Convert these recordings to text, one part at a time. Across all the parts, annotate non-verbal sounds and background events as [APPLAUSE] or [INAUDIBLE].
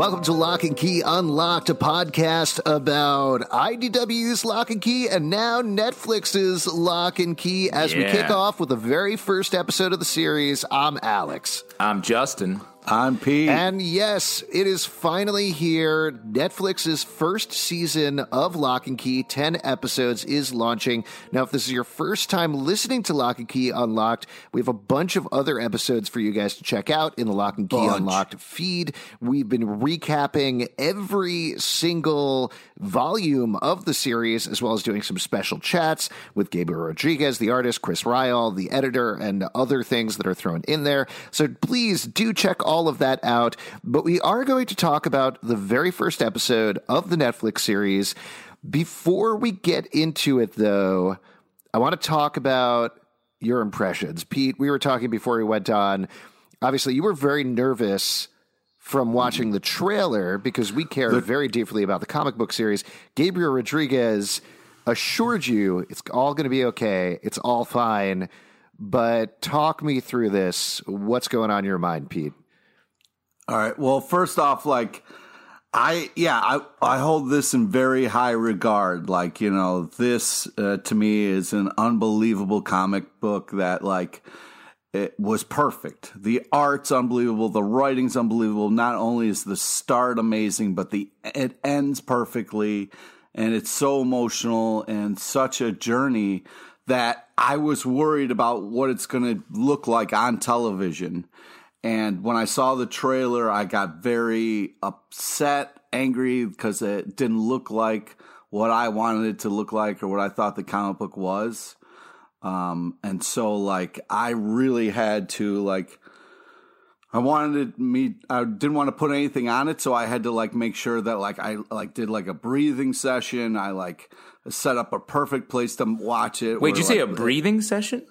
Welcome to Locke and Key Unlocked, a podcast about IDW's Locke and Key and now Netflix's Locke and Key. As we kick off with the very first episode of the series, I'm Alex. I'm Justin. I'm Pete. And yes, it is finally here. Netflix's first season of Locke and Key, 10 episodes, is launching. Now, if this is your first time listening to Locke and Key Unlocked, we have a bunch of other episodes for you guys to check out in the Locke and Key Bunch. Unlocked feed. We've been recapping every single volume of the series, as well as doing some special chats with Gabriel Rodriguez, the artist, Chris Ryall, the editor, and other things that are thrown in there. So please do check all of that out. But we are going to talk about the very first episode of the Netflix series. Before we get into it, though, I want to talk about your impressions. Pete, we were talking before we went on. Obviously, you were very nervous from watching the trailer because we care very deeply about the comic book series. Gabriel Rodriguez assured you it's all going to be okay, it's all fine. But talk me through this. What's going on in your mind, Pete? All right. Well, first off, like I yeah, I I hold this in very high regard. Like, you know, this uh, to me is an unbelievable comic book that like it was perfect. The art's unbelievable, the writing's unbelievable. Not only is the start amazing, but the it ends perfectly and it's so emotional and such a journey that I was worried about what it's going to look like on television. And when I saw the trailer, I got very upset, angry because it didn't look like what I wanted it to look like or what I thought the comic book was. Um, and so like I really had to like I wanted me I didn't want to put anything on it, so I had to like make sure that like I like did like a breathing session. I like set up a perfect place to watch it. Wait, did you say a like, breathing session?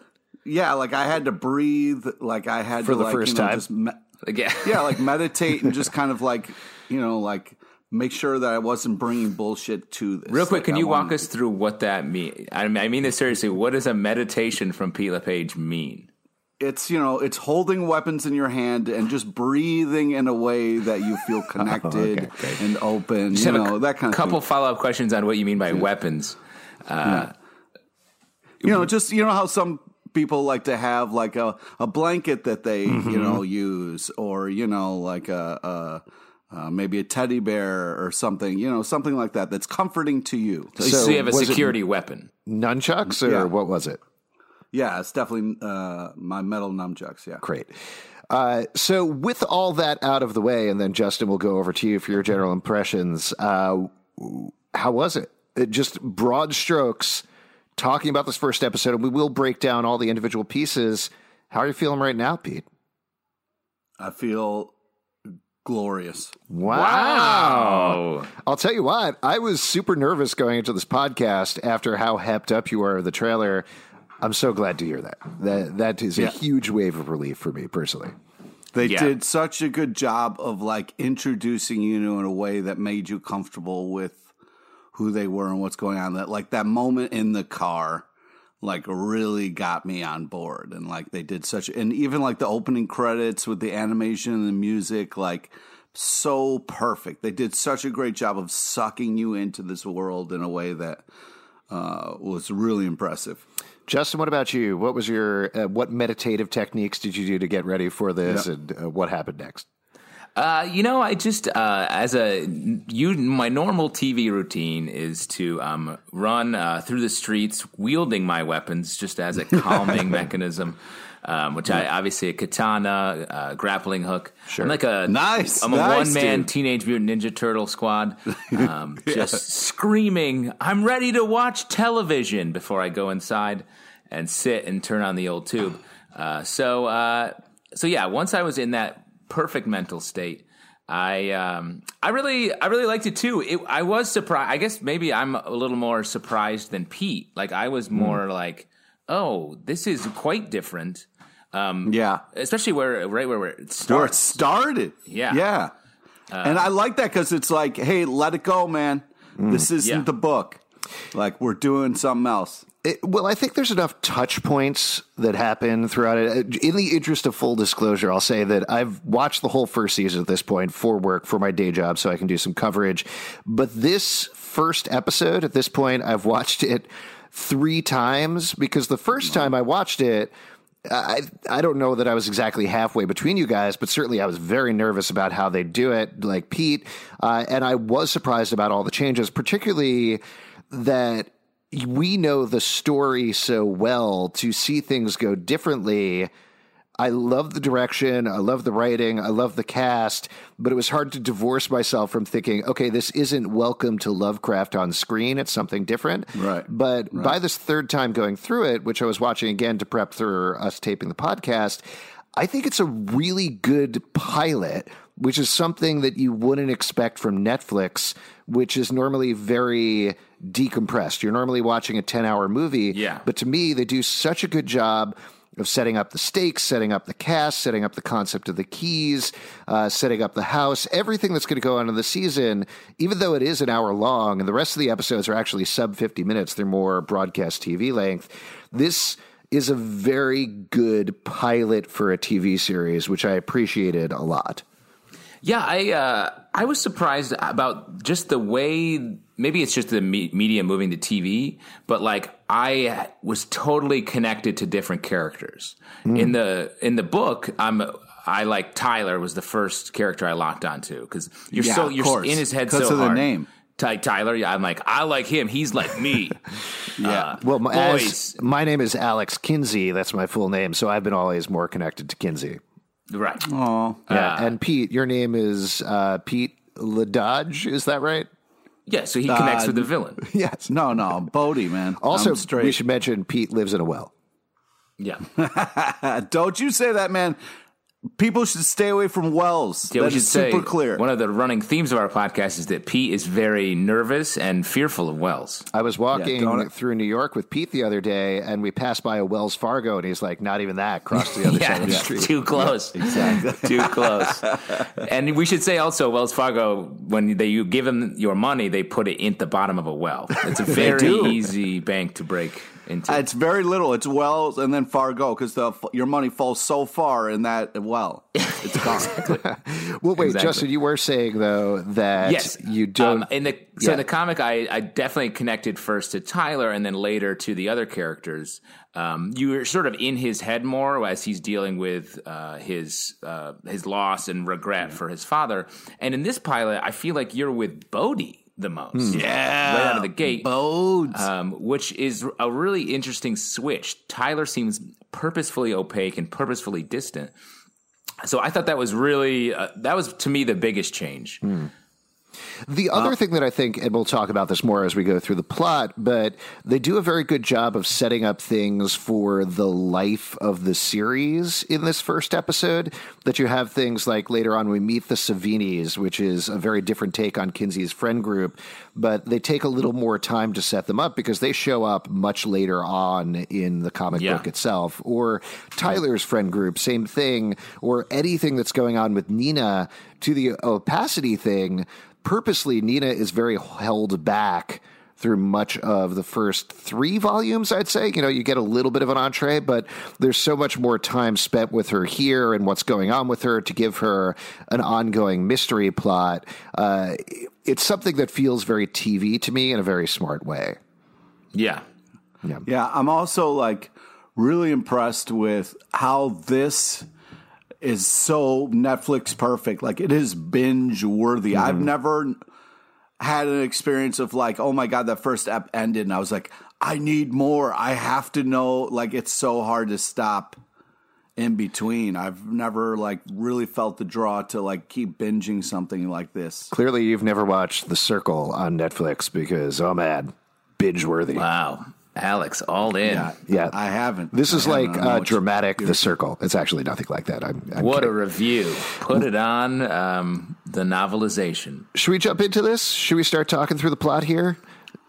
Yeah, like I had to breathe, like I had For to the like first you know, time? just me- yeah. [LAUGHS] yeah, like [LAUGHS] meditate and just kind of like you know like make sure that I wasn't bringing bullshit to this. Real quick, Like, can I you walk us through what that means? I mean, I mean this seriously. What does a meditation from Pete LePage mean? It's you know it's holding weapons in your hand and just breathing in a way that you feel [LAUGHS] oh, connected and open. Just you have a know that kind of couple follow up questions on what you mean by weapons. Uh, you know just you know how some people like to have like a, a blanket that they Mm-hmm. you know use or you know like a, a uh, maybe a teddy bear or something you know something like that that's comforting to you So, So you have a was it- security weapon. Nunchucks or Yeah. what was it? yeah it's definitely uh, my metal nunchucks yeah Great. Uh, so, with all that out of the way, and then Justin will go over to you for your general impressions. Uh, how was it? it? Just broad strokes, talking about this first episode, and we will break down all the individual pieces. How are you feeling right now, Pete? i feel glorious Wow. I'll tell you what, I was super nervous going into this podcast after how hepped up you are with the trailer. I'm so glad to hear that. That that is a huge wave of relief for me personally. They Yeah. did such a good job of like introducing you in a way that made you comfortable with who they were and what's going on. That like that moment in the car, like really got me on board. And like they did such, and even like the opening credits with the animation and the music, like so perfect. They did such a great job of sucking you into this world in a way that uh, was really impressive. Justin, what about you? What was your uh, what meditative techniques did you do to get ready for this, and uh, what happened next? Uh, you know, I just uh, as a you my normal TV routine is to um, run uh, through the streets wielding my weapons just as a calming [LAUGHS] mechanism. Um, which I obviously a katana, uh, grappling hook. Sure. I'm like a Nice, I'm a nice, one man. Teenage Mutant Ninja Turtle squad, [LAUGHS] um, just screaming. I'm ready to watch television before I go inside and sit and turn on the old tube. Uh, so uh, so yeah, once I was in that perfect mental state. I um I really I really liked it too. It, I was surprised. I guess maybe I'm a little more surprised than Pete. Like I was more like, oh, this is quite different. Um, Yeah. especially where right where it Where it started. Yeah. Yeah. and I like that because it's like, hey, let it go, man. This isn't Yeah. the book. Like, we're doing something else. It, well, I think there's enough touch points that happen throughout it. In the interest of full disclosure, I'll say that I've watched the whole first season at this point for work, for my day job, so I can do some coverage. But this first episode, at this point, I've watched it three times because the first time I watched it, I I don't know that I was exactly halfway between you guys, but certainly I was very nervous about how they do it, like Pete, uh, and I was surprised about all the changes, particularly that we know the story so well to see things go differently. I love the direction, I love the writing, I love the cast, but it was hard to divorce myself from thinking, okay, this isn't welcome to Lovecraft on screen. It's something different. Right. But by this third time going through it, which I was watching again to prep for us taping the podcast, I think it's a really good pilot, which is something that you wouldn't expect from Netflix, which is normally very decompressed. You're normally watching a 10 hour movie. Yeah. But to me, they do such a good job of setting up the stakes, setting up the cast, setting up the concept of the keys, uh, setting up the house, everything that's going to go on in the season, even though it is an hour long and the rest of the episodes are actually sub 50 minutes, they're more broadcast TV length. This is a very good pilot for a TV series, which I appreciated a lot. Yeah, I uh, I was surprised about just the way. Maybe it's just the me- media moving to TV, but like I was totally connected to different characters in the in the book. I'm I like Tyler was the first character I locked onto because you're Yeah, so you're course. in his head so of the name. Ty- Tyler, yeah, I'm like I like him. He's like me. [LAUGHS] yeah, Well, my, as, my name is Alex Kinsey. That's my full name. So I've been always more connected to Kinsey. Right. Oh, Yeah. and Pete, your name is uh, Pete Ladodge. Is that right? Yeah, so he connects with the villain. [LAUGHS] Yes. no, no. Bode, man. Also, I'm straight. we should mention Pete lives in a well. Yeah. Uh, [LAUGHS] Don't you say that, man. People should stay away from wells. Yeah, that we should is super say clear. One of the running themes of our podcast is that Pete is very nervous and fearful of wells. I was walking don't through New York with Pete the other day, and we passed by a Wells Fargo, and he's like, "Not even that." Cross the other [LAUGHS] side of the street. too close. [LAUGHS] exactly. [LAUGHS] too close. And we should say also, Wells Fargo, when they you give them your money, they put it in the bottom of a well. It's a very easy bank to break into. it's very little. It's wells and then Fargo because the your money falls so far in that well. [LAUGHS] It's gone. [LAUGHS] Well, wait, Exactly. Justin, you were saying though that yes, you don't. Um, in the so Yeah. in the comic, I, I definitely connected first to Tyler, and then later to the other characters. Um, you were sort of in his head more as he's dealing with uh, his uh, his loss and regret for his father. And in this pilot, I feel like you're with Bode the most. yeah, right out of the gate. Bodes. um, which is a really interesting switch. Tyler seems purposefully opaque and purposefully distant. So I thought that was really uh, that was to me the biggest change. The other thing that I think, and we'll talk about this more as we go through the plot, but they do a very good job of setting up things for the life of the series in this first episode. That you have things like later on we meet the Savinis, which is a very different take on Kinsey's friend group, but they take a little more time to set them up because they show up much later on in the comic Yeah. book itself. Or Tyler's friend group, same thing. Or anything that's going on with Nina to the opacity thing purposely Nina is very held back through much of the first three volumes, I'd say. You know, you get a little bit of an entree, but there's so much more time spent with her here and what's going on with her to give her an ongoing mystery plot. Uh, it's something that feels very TV to me in a very smart way. Yeah. Yeah, Yeah. I'm also like really impressed with how this is so Netflix perfect. Like it is binge worthy. Mm-hmm. I've never had an experience of like, oh my god, that first app ended, and I was like, I need more. I have to know. Like it's so hard to stop in between. I've never like really felt the draw to like keep binging something like this. Clearly, you've never watched The Circle on Netflix because, oh man, binge worthy. Wow. Alex, all in. Yeah, Yeah. I haven't. This is haven't. like I uh, dramatic The Circle. It's actually nothing like that. I'm, I'm What a review. Put it on um, the novelization. Should we jump into this? Should we start talking through the plot here?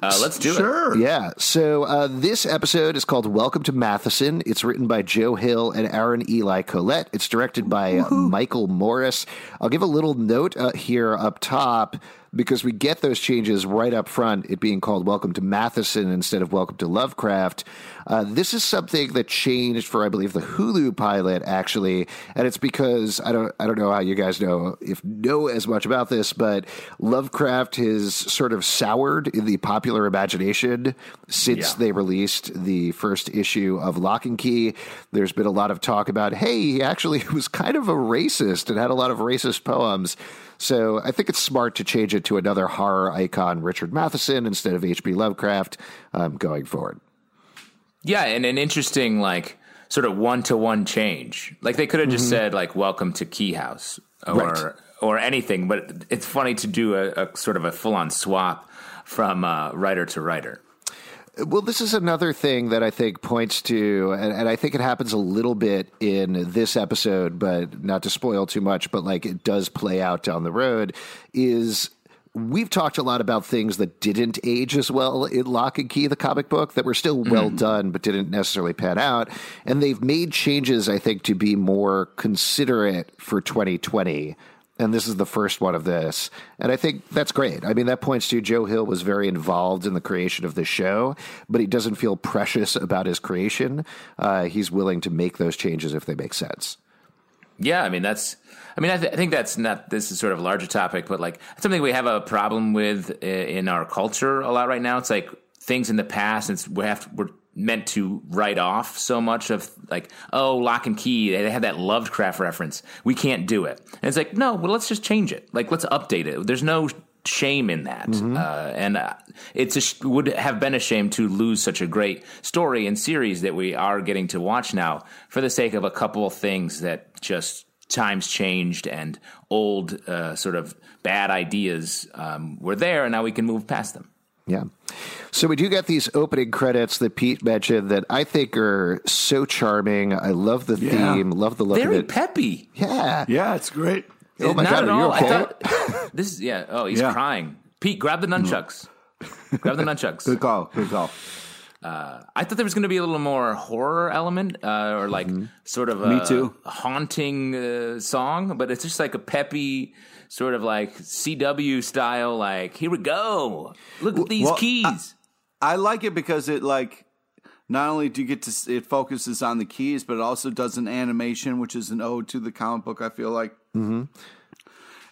Uh, let's do it. Sure. Yeah. So uh, this episode is called Welcome to Matheson. It's written by Joe Hill and Aron Eli Coleite. It's directed by uh, Michael Morris. I'll give a little note uh, here up top because we get those changes right up front, it being called Welcome to Matheson instead of Welcome to Lovecraft. Uh, this is something that changed for, I believe, the Hulu pilot, actually, and it's because I don't, I don't know how you guys know if know as much about this, but Lovecraft has sort of soured in the popular imagination since Yeah. they released the first issue of Locke and Key. There's been a lot of talk about, hey, he actually [LAUGHS] was kind of a racist and had a lot of racist poems. So I think it's smart to change it to another horror icon, Richard Matheson, instead of H.P. Lovecraft, um, going forward. Yeah, and an interesting like sort of one to one change. Like they could have just said like "Welcome to Key House" or Right. or anything, but it's funny to do a, a sort of a full on swap from uh, writer to writer. Well, this is another thing that I think points to, and, and I think it happens a little bit in this episode, but not to spoil too much, but like it does play out down the road, is we've talked a lot about things that didn't age as well in Locke and Key, the comic book, that were still well done, but didn't necessarily pan out. And they've made changes, I think, to be more considerate for 2020 and this is the first one of this. And I think that's great. I mean, that points to Joe Hill was very involved in the creation of the show, but he doesn't feel precious about his creation. Uh, he's willing to make those changes if they make sense. Yeah, I mean that's. I mean, I, th- I think that's not. This is sort of a larger topic, but like something we have a problem with in our culture a lot right now. It's like things in the past, it's, we have we're meant to write off so much of like, oh, lock and key. They had that Lovecraft reference. We can't do it. And it's like, no, well, let's just change it. Like, let's update it. There's no shame in that, uh, and uh, it's a sh- would have been a shame to lose such a great story and series that we are getting to watch now for the sake of a couple of things that just times changed and old uh, sort of bad ideas um, were there, and now we can move past them. Yeah. So we do get these opening credits that Pete mentioned that I think are so charming. I love the Yeah. theme, love the look Very of it. peppy. yeah. Yeah, it's great. Oh my Not God, at all. okay? I thought [LAUGHS] this is yeah. Oh, he's Yeah. crying. Pete, grab the nunchucks. [LAUGHS] grab the nunchucks. Good call. Good call. I thought there was going to be a little more horror element, uh, or like sort of a Me too. haunting uh, song, but it's just like a peppy, sort of like CW style. Like here we go, look at these well, keys. I like it because it like not only do you get to it focuses on the keys, but it also does an animation, which is an ode to the comic book. I feel like. Mm-hmm.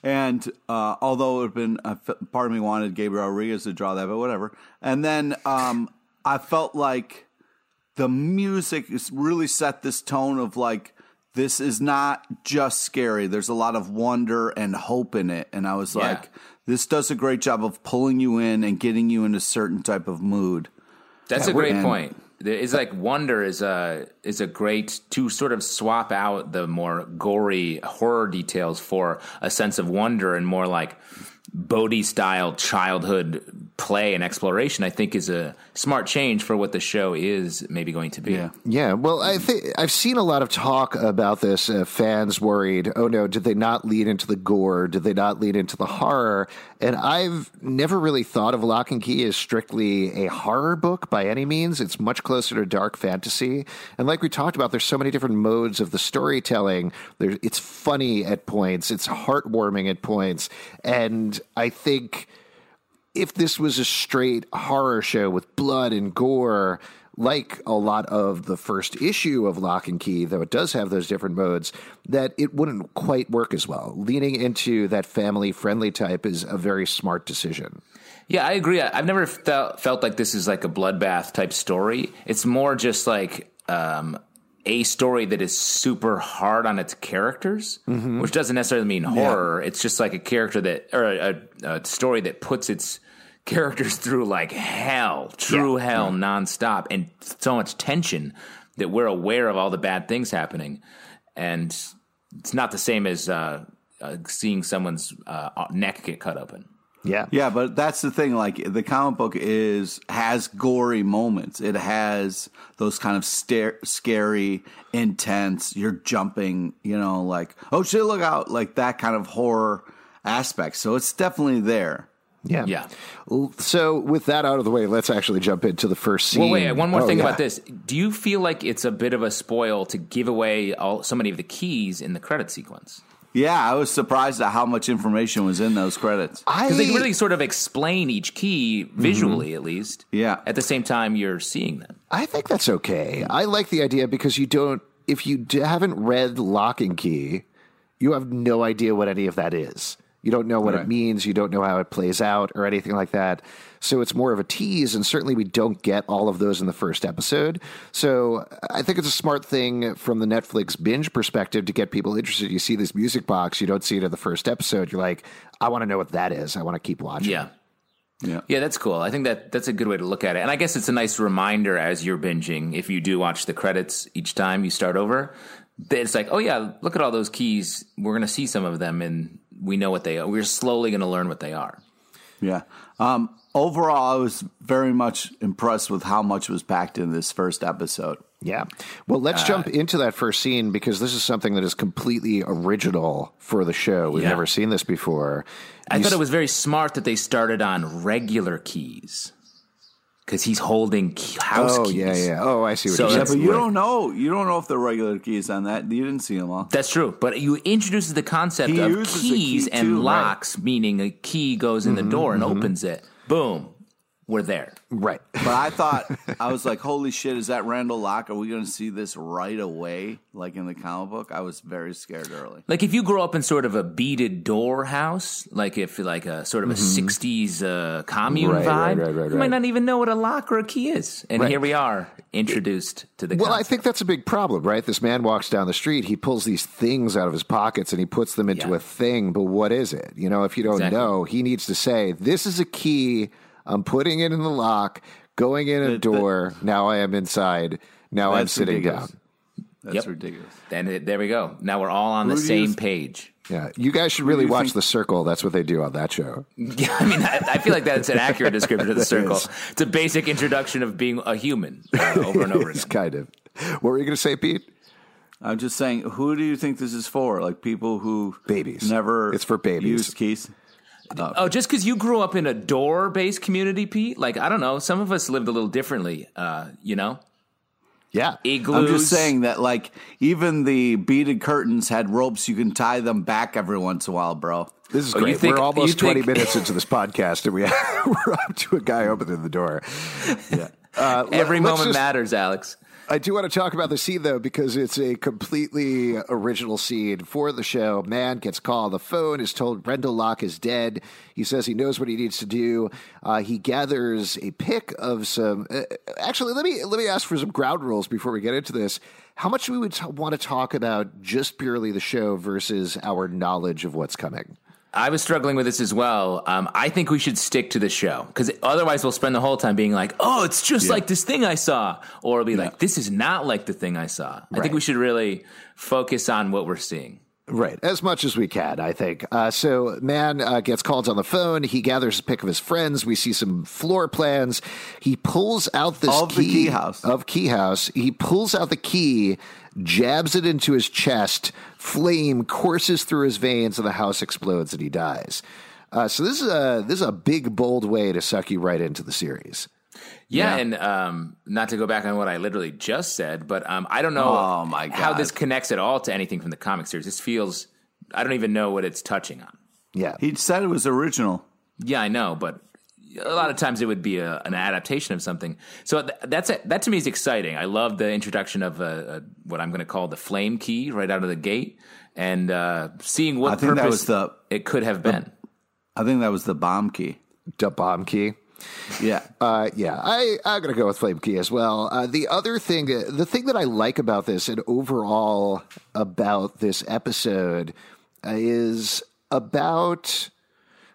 And uh, although it had been uh, part of me wanted Gabriel Rodriguez to draw that, but whatever. And then um, I felt like the music really set this tone of like this is not just scary. There's a lot of wonder and hope in it, and I was Yeah. like, this does a great job of pulling you in and getting you in a certain type of mood. That's a great in. point. There is like wonder is a is a great to sort of swap out the more gory horror details for a sense of wonder and more like Bode style childhood play and exploration. I think is a smart change for what the show is maybe going to be. Yeah. Yeah, well, I think I've seen a lot of talk about this. Uh, fans worried, oh no, did they not lead into the gore? Did they not lead into the horror? And I've never really thought of Locke and Key as strictly a horror book by any means. It's much closer to dark fantasy. And like we talked about, there's so many different modes of the storytelling. There, it's funny at points, it's heartwarming at points, and I think if this was a straight horror show with blood and gore, like a lot of the first issue of Locke and Key, though it does have those different modes, that it wouldn't quite work as well. Leaning into that family friendly type is a very smart decision. Yeah, I agree. I've never felt felt like this is like a bloodbath type story. It's more just like um, a story that is super hard on its characters, Mm-hmm. which doesn't necessarily mean horror. It's just like a character that, or a, a story that puts its characters [LAUGHS] through like hell, true hell, nonstop, and so much tension that we're aware of all the bad things happening. And it's not the same as uh, uh, seeing someone's uh, neck get cut open. Yeah. Yeah, but that's the thing. Like the comic book is has gory moments. It has those kind of stare, scary, intense. You're jumping. You know, like oh shit, look out! Like that kind of horror aspect. So it's definitely there. Yeah. Yeah. So, with that out of the way, let's actually jump into the first scene. Well, wait, one more Oh, thing yeah. about this. Do you feel like it's a bit of a spoil to give away all so many of the keys in the credit sequence? Yeah, I was surprised at how much information was in those credits. I, Because they really sort of explain each key visually, mm-hmm. at least. Yeah. At the same time, you're seeing them. I think that's okay. I like the idea because you don't, if you d- haven't read Locke and Key, you have no idea what any of that is. You don't know what it means. You don't know how it plays out or anything like that. So it's more of a tease, and certainly we don't get all of those in the first episode. So I think it's a smart thing from the Netflix binge perspective to get people interested. You see this music box, you don't see it in the first episode. You're like, I want to know what that is. I want to keep watching. Yeah. Yeah. Yeah, that's cool. I think that that's a good way to look at it. And I guess it's a nice reminder as you're binging, if you do watch the credits each time you start over, that it's like, oh yeah, look at all those keys. We're going to see some of them and we know what they are. We're slowly going to learn what they are. Yeah. Um, overall, I was very much impressed with how much was packed in this first episode. Yeah. Well, let's jump uh, into that first scene because this is something that is completely original for the show. We've Yeah. never seen this before. I You thought s- it was very smart that they started on regular keys because he's holding house Oh, keys. yeah, yeah. Oh, I see what So you're Yeah, saying. but you right. don't know. You don't know if the regular keys on that. You didn't see them all. That's true, but you introduces the concept He of keys key and too, right. locks, meaning a key goes in the mm-hmm, door and mm-hmm. opens it. Boom, we're there. Right. [LAUGHS] But I thought I was like, "Holy shit! Is that Rendell Locke? Are we going to see this right away, like in the comic book?" I was very scared early. Like if you grow up in sort of a beaded door house, like if like a sort of a '60s uh, commune Right, vibe, right, right, you might not even know what a lock or a key is. And here we are, introduced to the. Well, I think that's a big problem, right? This man walks down the street, he pulls these things out of his pockets and he puts them into Yeah. a thing, but what is it? You know, if you don't Exactly. know, he needs to say, This is a key. I'm putting it in the lock, going in a The- door. now I am inside. Now I'm sitting ridiculous. down. That's Yep. ridiculous. And it, there we go. Now we're all on the Who do you same th- page. Yeah. You guys should really watch think- The Circle. That's what they do on that show. Yeah, [LAUGHS] I mean, I, I feel like that's an accurate description of the [LAUGHS] circle. is. It's a basic introduction of being a human uh, over and over [LAUGHS] it's again. kind of. What were you going to say, Pete? I'm just saying, who do you think this is for? Like people who Babies. never It's for babies. used keys. Oh, just because you grew up in a door-based community, Pete? Like I don't know, some of us lived a little differently. Uh, you know, Yeah. igloos. I'm just saying that, like, even the beaded curtains had ropes. You can tie them back every once in a while, bro. This is Oh, you great. think- we're almost you 20 think- minutes into this podcast, and we, [LAUGHS] we're up to a guy opening the door. Yeah. Uh, Every let's moment just- matters, Alex. I do want to talk about the scene though because it's a completely original scene for the show. Man gets called on the phone, is told Rendell Locke is dead. He says he knows what he needs to do. Uh, he gathers a pick of some. Uh, actually, let me let me ask for some ground rules before we get into this. How much we would t- want to talk about just purely the show versus our knowledge of what's coming? I was struggling with this as well. Um, I think we should stick to the show because otherwise we'll spend the whole time being like, "Oh, it's just like this thing I saw," or it'll be like, "This is not like the thing I saw." I think we should really focus on what we're seeing. Right, as much as we can, I think. Uh, so, man uh, gets called on the phone. He gathers a pick of his friends. We see some floor plans. He pulls out this Of the key key house. of key house. He pulls out the key, jabs it into his chest. Flame courses through his veins, and the house explodes, and he dies. Uh, so this is a this is a big, bold way to suck you right into the series. Yeah, Yeah. and um, not to go back on what I literally just said, but um, I don't know Oh, my how this connects at all to anything from the comic series. This feels I don't even know what it's touching on. Yeah, He said it was original. Yeah, I know, but a lot of times it would be a, an adaptation of something. So th- that's that to me is exciting. I love the introduction of a, a, what I'm going to call the flame key right out of the gate, and uh, seeing what I think that purpose was the- it could have been. I think that was the bomb key. the bomb key. Yeah. Uh, yeah, I, I'm to go with Flame Key as well. Uh, the other thing, the thing that I like about this and overall about this episode is about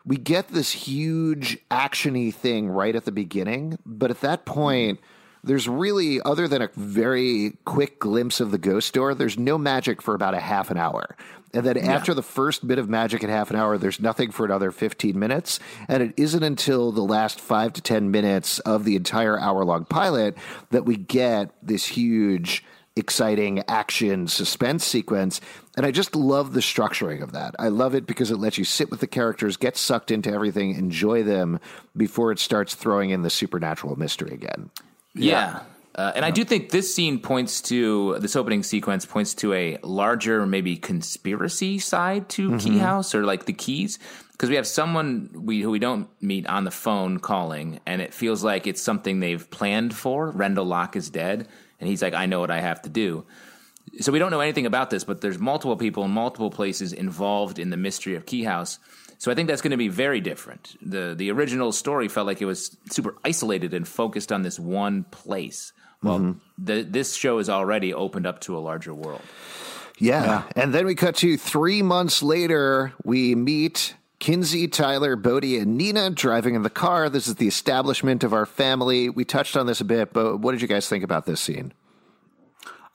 we get this huge actiony thing right at the beginning, but at that point, there's really, other than a very quick glimpse of the ghost door, there's no magic for about a half an hour. And then after the first bit of magic at half an hour, there's nothing for another 15 minutes. And it isn't until the last five to 10 minutes of the entire hour long pilot that we get this huge, exciting action suspense sequence. And I just love the structuring of that. I love it because it lets you sit with the characters, get sucked into everything, enjoy them before it starts throwing in the supernatural mystery again. Yeah. Uh, and I do think this scene points to this opening sequence points to a larger, maybe conspiracy side to Key House or like the keys, because we have someone we who we don't meet on the phone calling, and it feels like it's something they've planned for. Rendell Locke is dead, and he's like, "I know what I have to do." So we don't know anything about this, but there's multiple people in multiple places involved in the mystery of Key House. So I think that's going to be very different. the The original story felt like it was super isolated and focused on this one place. Well, the, this show is already opened up to a larger world. Yeah. And then we cut to three months later. We meet Kinsey, Tyler, Bode, and Nina driving in the car. This is the establishment of our family. We touched on this a bit, but what did you guys think about this scene?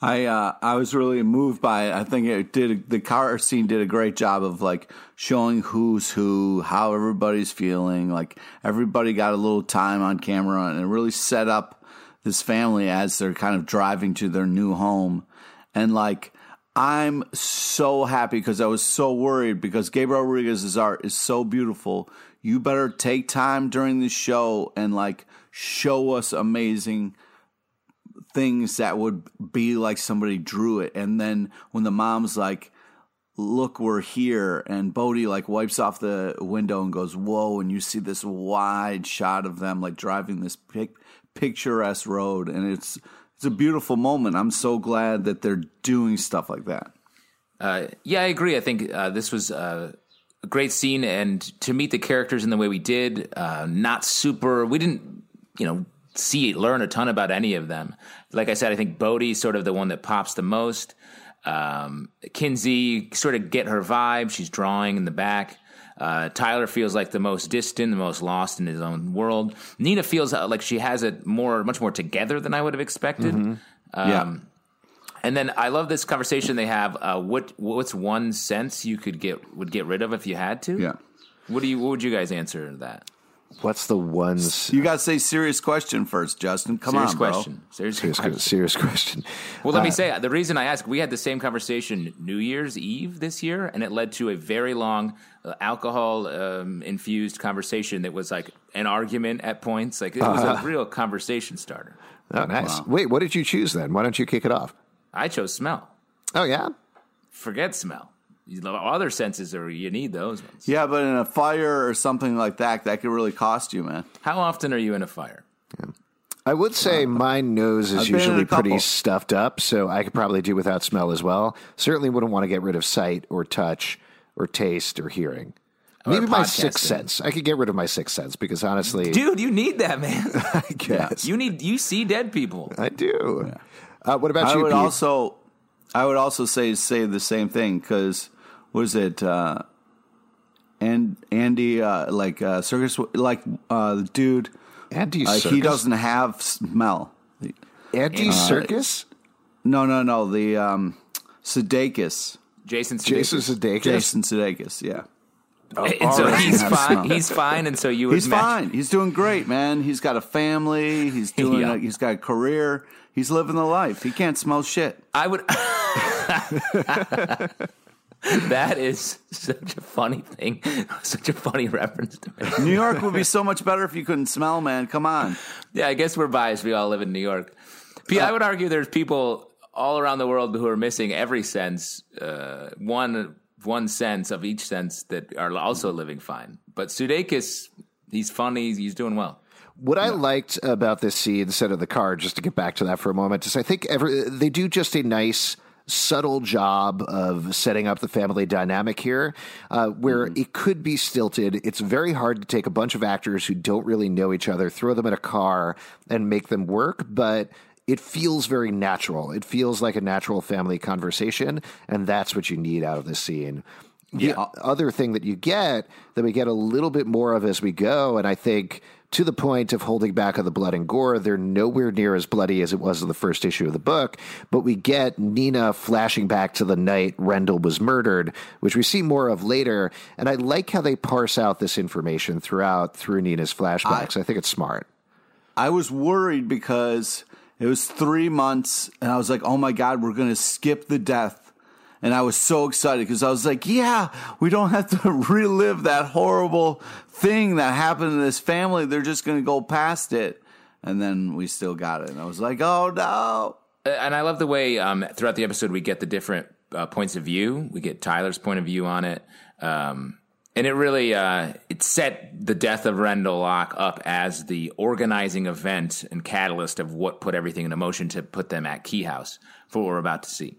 I uh, I was really moved by it. I think it did the car scene did a great job of like showing who's who, how everybody's feeling. Like everybody got a little time on camera, and it really set up this family as they're kind of driving to their new home. And like I'm so happy because I was so worried because Gabriel Rodriguez's art is so beautiful. You better take time during the show and like show us amazing things that would be like somebody drew it. And then when the mom's like, look, we're here, and Bode like wipes off the window and goes, whoa, and you see this wide shot of them like driving this pic- picturesque road. And it's, it's a beautiful moment. I'm so glad that they're doing stuff like that. Uh, yeah, I agree. I think uh, this was uh, a great scene, and to meet the characters in the way we did, uh, not super. We didn't, you know, see learn a ton about any of them. Like I said, I think Bode's sort of the one that pops the most. Um, Kinsey sort of get her vibe. She's drawing in the back. Uh, Tyler feels like the most distant, the most lost in his own world. Nina feels uh, like she has it more, much more together than I would have expected. Um, yeah. And then I love this conversation they have. Uh, what what's one sense you could get would get rid of if you had to? Yeah. What do you? What would you guys answer to that? What's the ones? You got to say serious question first, Justin. Come Serious on, bro. question. Serious, Serious, question. serious question. Well, let me say the reason I ask. We had the same conversation New Year's Eve this year, and it led to a very long uh, alcohol um, infused conversation that was like an argument at points. Like it was a real conversation starter. Oh, nice. Wait, what did you choose then? Why don't you kick it off? I chose smell. Oh, yeah. Forget smell. You know, Other senses are you need those ones. Yeah, but in a fire or something like that, that could really cost you, man. How often are you in a fire? I would say my nose is I've usually pretty stuffed up, so I could probably do without smell as well. Certainly wouldn't want to get rid of sight or touch or taste or hearing. Maybe my sixth sense. I could get rid of my sixth sense because honestly, Dude, you need that, man. [LAUGHS] I guess you need you see dead people. I do. Uh, what about I you, would Pete? also, I would also say say the same thing because what is it? Uh, and Andy, uh, like uh, Serkis, like uh, the dude, Andy uh, Serkis. he doesn't have smell. Andy Serkis. No, no, no. The um, Sudeikis, Jason Jason Sudeikis. Sudeikis. Jason Sudeikis. Yeah, And so he's fine. smell. He's fine, and so you would he's match- fine. He's doing great, man. He's got a family. He's [LAUGHS] doing. Yeah. A, he's got a career. He's living the life. He can't smell shit. I would. [LAUGHS] [LAUGHS] [LAUGHS] that is such a funny thing, [LAUGHS] such a funny reference to me. New York would be so much better if you couldn't smell, man. Come on. Yeah, I guess we're biased. We all live in New York. Pete, I would argue there's people all around the world who are missing every sense, uh, one one sense of each sense that are also living fine. But Sudeikis, he's funny. He's doing well. What I liked about this scene instead of the car, just to get back to that for a moment, is I think every, they do just a nice subtle job of setting up the family dynamic here, uh, where mm. it could be stilted. It's very hard to take a bunch of actors who don't really know each other, throw them in a car, and make them work. But it feels very natural. It feels like a natural family conversation, and that's what you need out of this scene. The yeah. other thing that you get that we get a little bit more of as we go, and I think to the point of holding back on the blood and gore. They're nowhere near as bloody as it was in the first issue of the book, but we get Nina flashing back to the night Rendell was murdered, which we see more of later. And I like how they parse out this information throughout through Nina's flashbacks. I, I think it's smart. I was worried because it was three months, and I was like, oh my God, we're going to skip the death and I was so excited because I was like, yeah, we don't have to [LAUGHS] relive that horrible thing that happened in this family. They're just going to go past it. And then we still got it. And I was like, oh no. And I love the way um, throughout the episode we get the different uh, points of view. We get Tyler's point of view on it. Um, and it really uh, it set the death of Rendell Locke up as the organizing event and catalyst of what put everything into motion to put them at Key House for what we're about to see.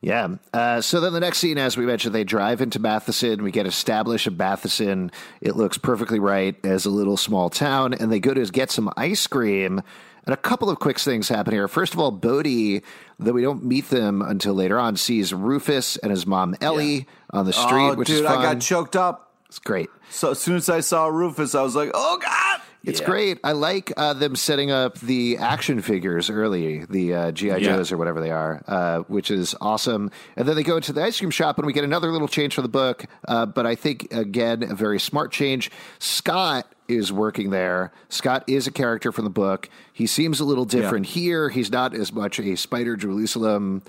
Yeah. Uh, so then the next scene, as we mentioned, they drive into Matheson. We get established in Matheson. It looks perfectly right as a little small town. And they go to get some ice cream. And a couple of quick things happen here. First of all, Bode, though we don't meet them until later on, sees Rufus and his mom Ellie yeah. on the street, oh, which dude, is fun. I got choked up. It's great. So as soon as I saw Rufus, I was like, "Oh God!" It's yeah. great. I like uh, them setting up the action figures early, the uh, GI Joes or whatever they are, uh, which is awesome. And then they go into the ice cream shop, and we get another little change for the book. Uh, but I think again, a very smart change. Scott is working there. Scott is a character from the book. He seems a little different yeah. here. He's not as much a Spider Jerusalem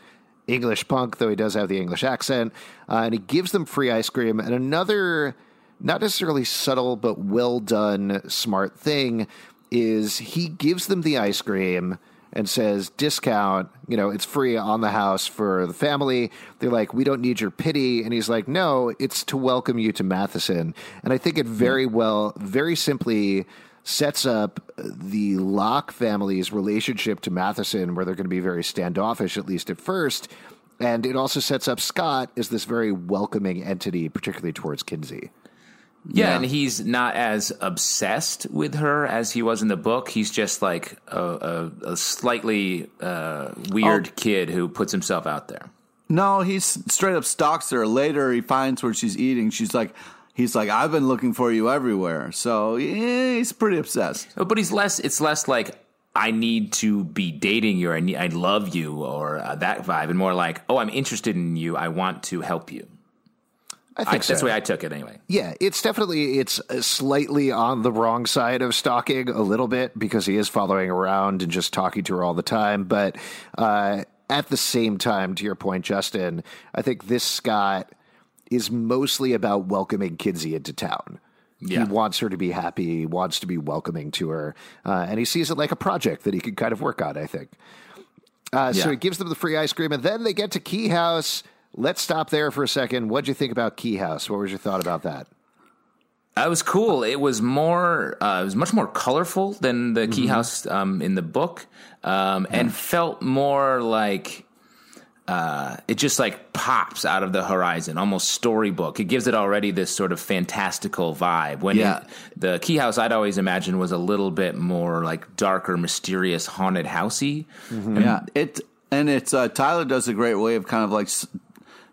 English punk, though he does have the English accent. Uh, and he gives them free ice cream. And another not necessarily subtle, but well done, smart thing is he gives them the ice cream and says discount you know it's free on the house for the family. They're like we don't need your pity. And he's like no it's to welcome you to matheson. And i think it hmm. very well very simply sets up the locke family's relationship to matheson where they're going to be very standoffish at least at first. And it also sets up scott as this very welcoming entity particularly towards kinsey yeah, yeah, and he's not as obsessed with her as he was in the book. He's just like a, a, a slightly uh, weird oh. kid who puts himself out there. No, he's straight up stalks her. Later, he finds where she's eating. She's like, he's like, I've been looking for you everywhere. So yeah, he's pretty obsessed. Oh, but he's less. It's less like I need to be dating you, or I, need, I love you, or uh, that vibe, and more like, oh, I'm interested in you. I want to help you. I think I, so. that's the way I took it anyway. Yeah, it's definitely it's slightly on the wrong side of stalking a little bit because he is following around and just talking to her all the time. But uh, at the same time, to your point, Justin, I think this Scott is mostly about welcoming Kinsey into town. Yeah. He wants her to be happy. He wants to be welcoming to her, uh, and he sees it like a project that he can kind of work on. I think. Uh, yeah. So he gives them the free ice cream, and then they get to Key House Let's stop there for a second. What'd you think about Key House? What was your thought about that? That was cool. It was more, uh, it was much more colorful than the Key mm-hmm. House um, in the book, um, yeah. and felt more like uh, it just like pops out of the horizon, almost storybook. It gives it already this sort of fantastical vibe. When yeah. it, the Key House, I'd always imagined was a little bit more like darker, mysterious, haunted housey. Mm-hmm. Yeah, it and it's uh, Tyler does a great way of kind of like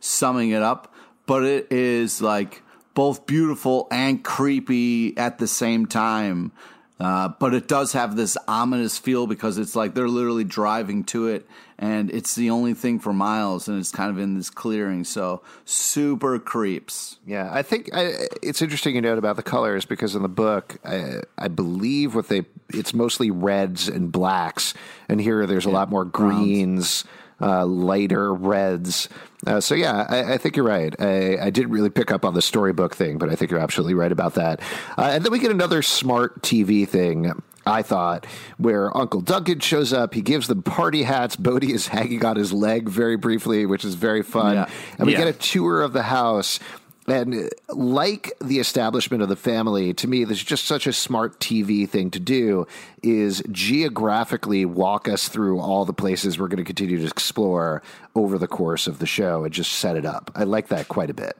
summing it up, but it is like both beautiful and creepy at the same time. Uh, but it does have this ominous feel because it's like they're literally driving to it and it's the only thing for miles and it's kind of in this clearing. So super creeps. Yeah, I think I, it's interesting you note about the colors because in the book, I, I, believe what they it's mostly reds and blacks, and here there's yeah, a lot more greens. Browns uh, lighter reds. Uh, so yeah, I, I, think you're right. I, I, didn't really pick up on the storybook thing, but I think you're absolutely right about that. Uh, and then we get another smart TV thing. I thought where Uncle Duncan shows up, he gives them party hats. Bode is hanging on his leg very briefly, which is very fun. Yeah. And we yeah. get a tour of the house And like the establishment of the family, to me, there's just such a smart TV thing to do is geographically walk us through all the places we're going to continue to explore over the course of the show and just set it up. I like that quite a bit.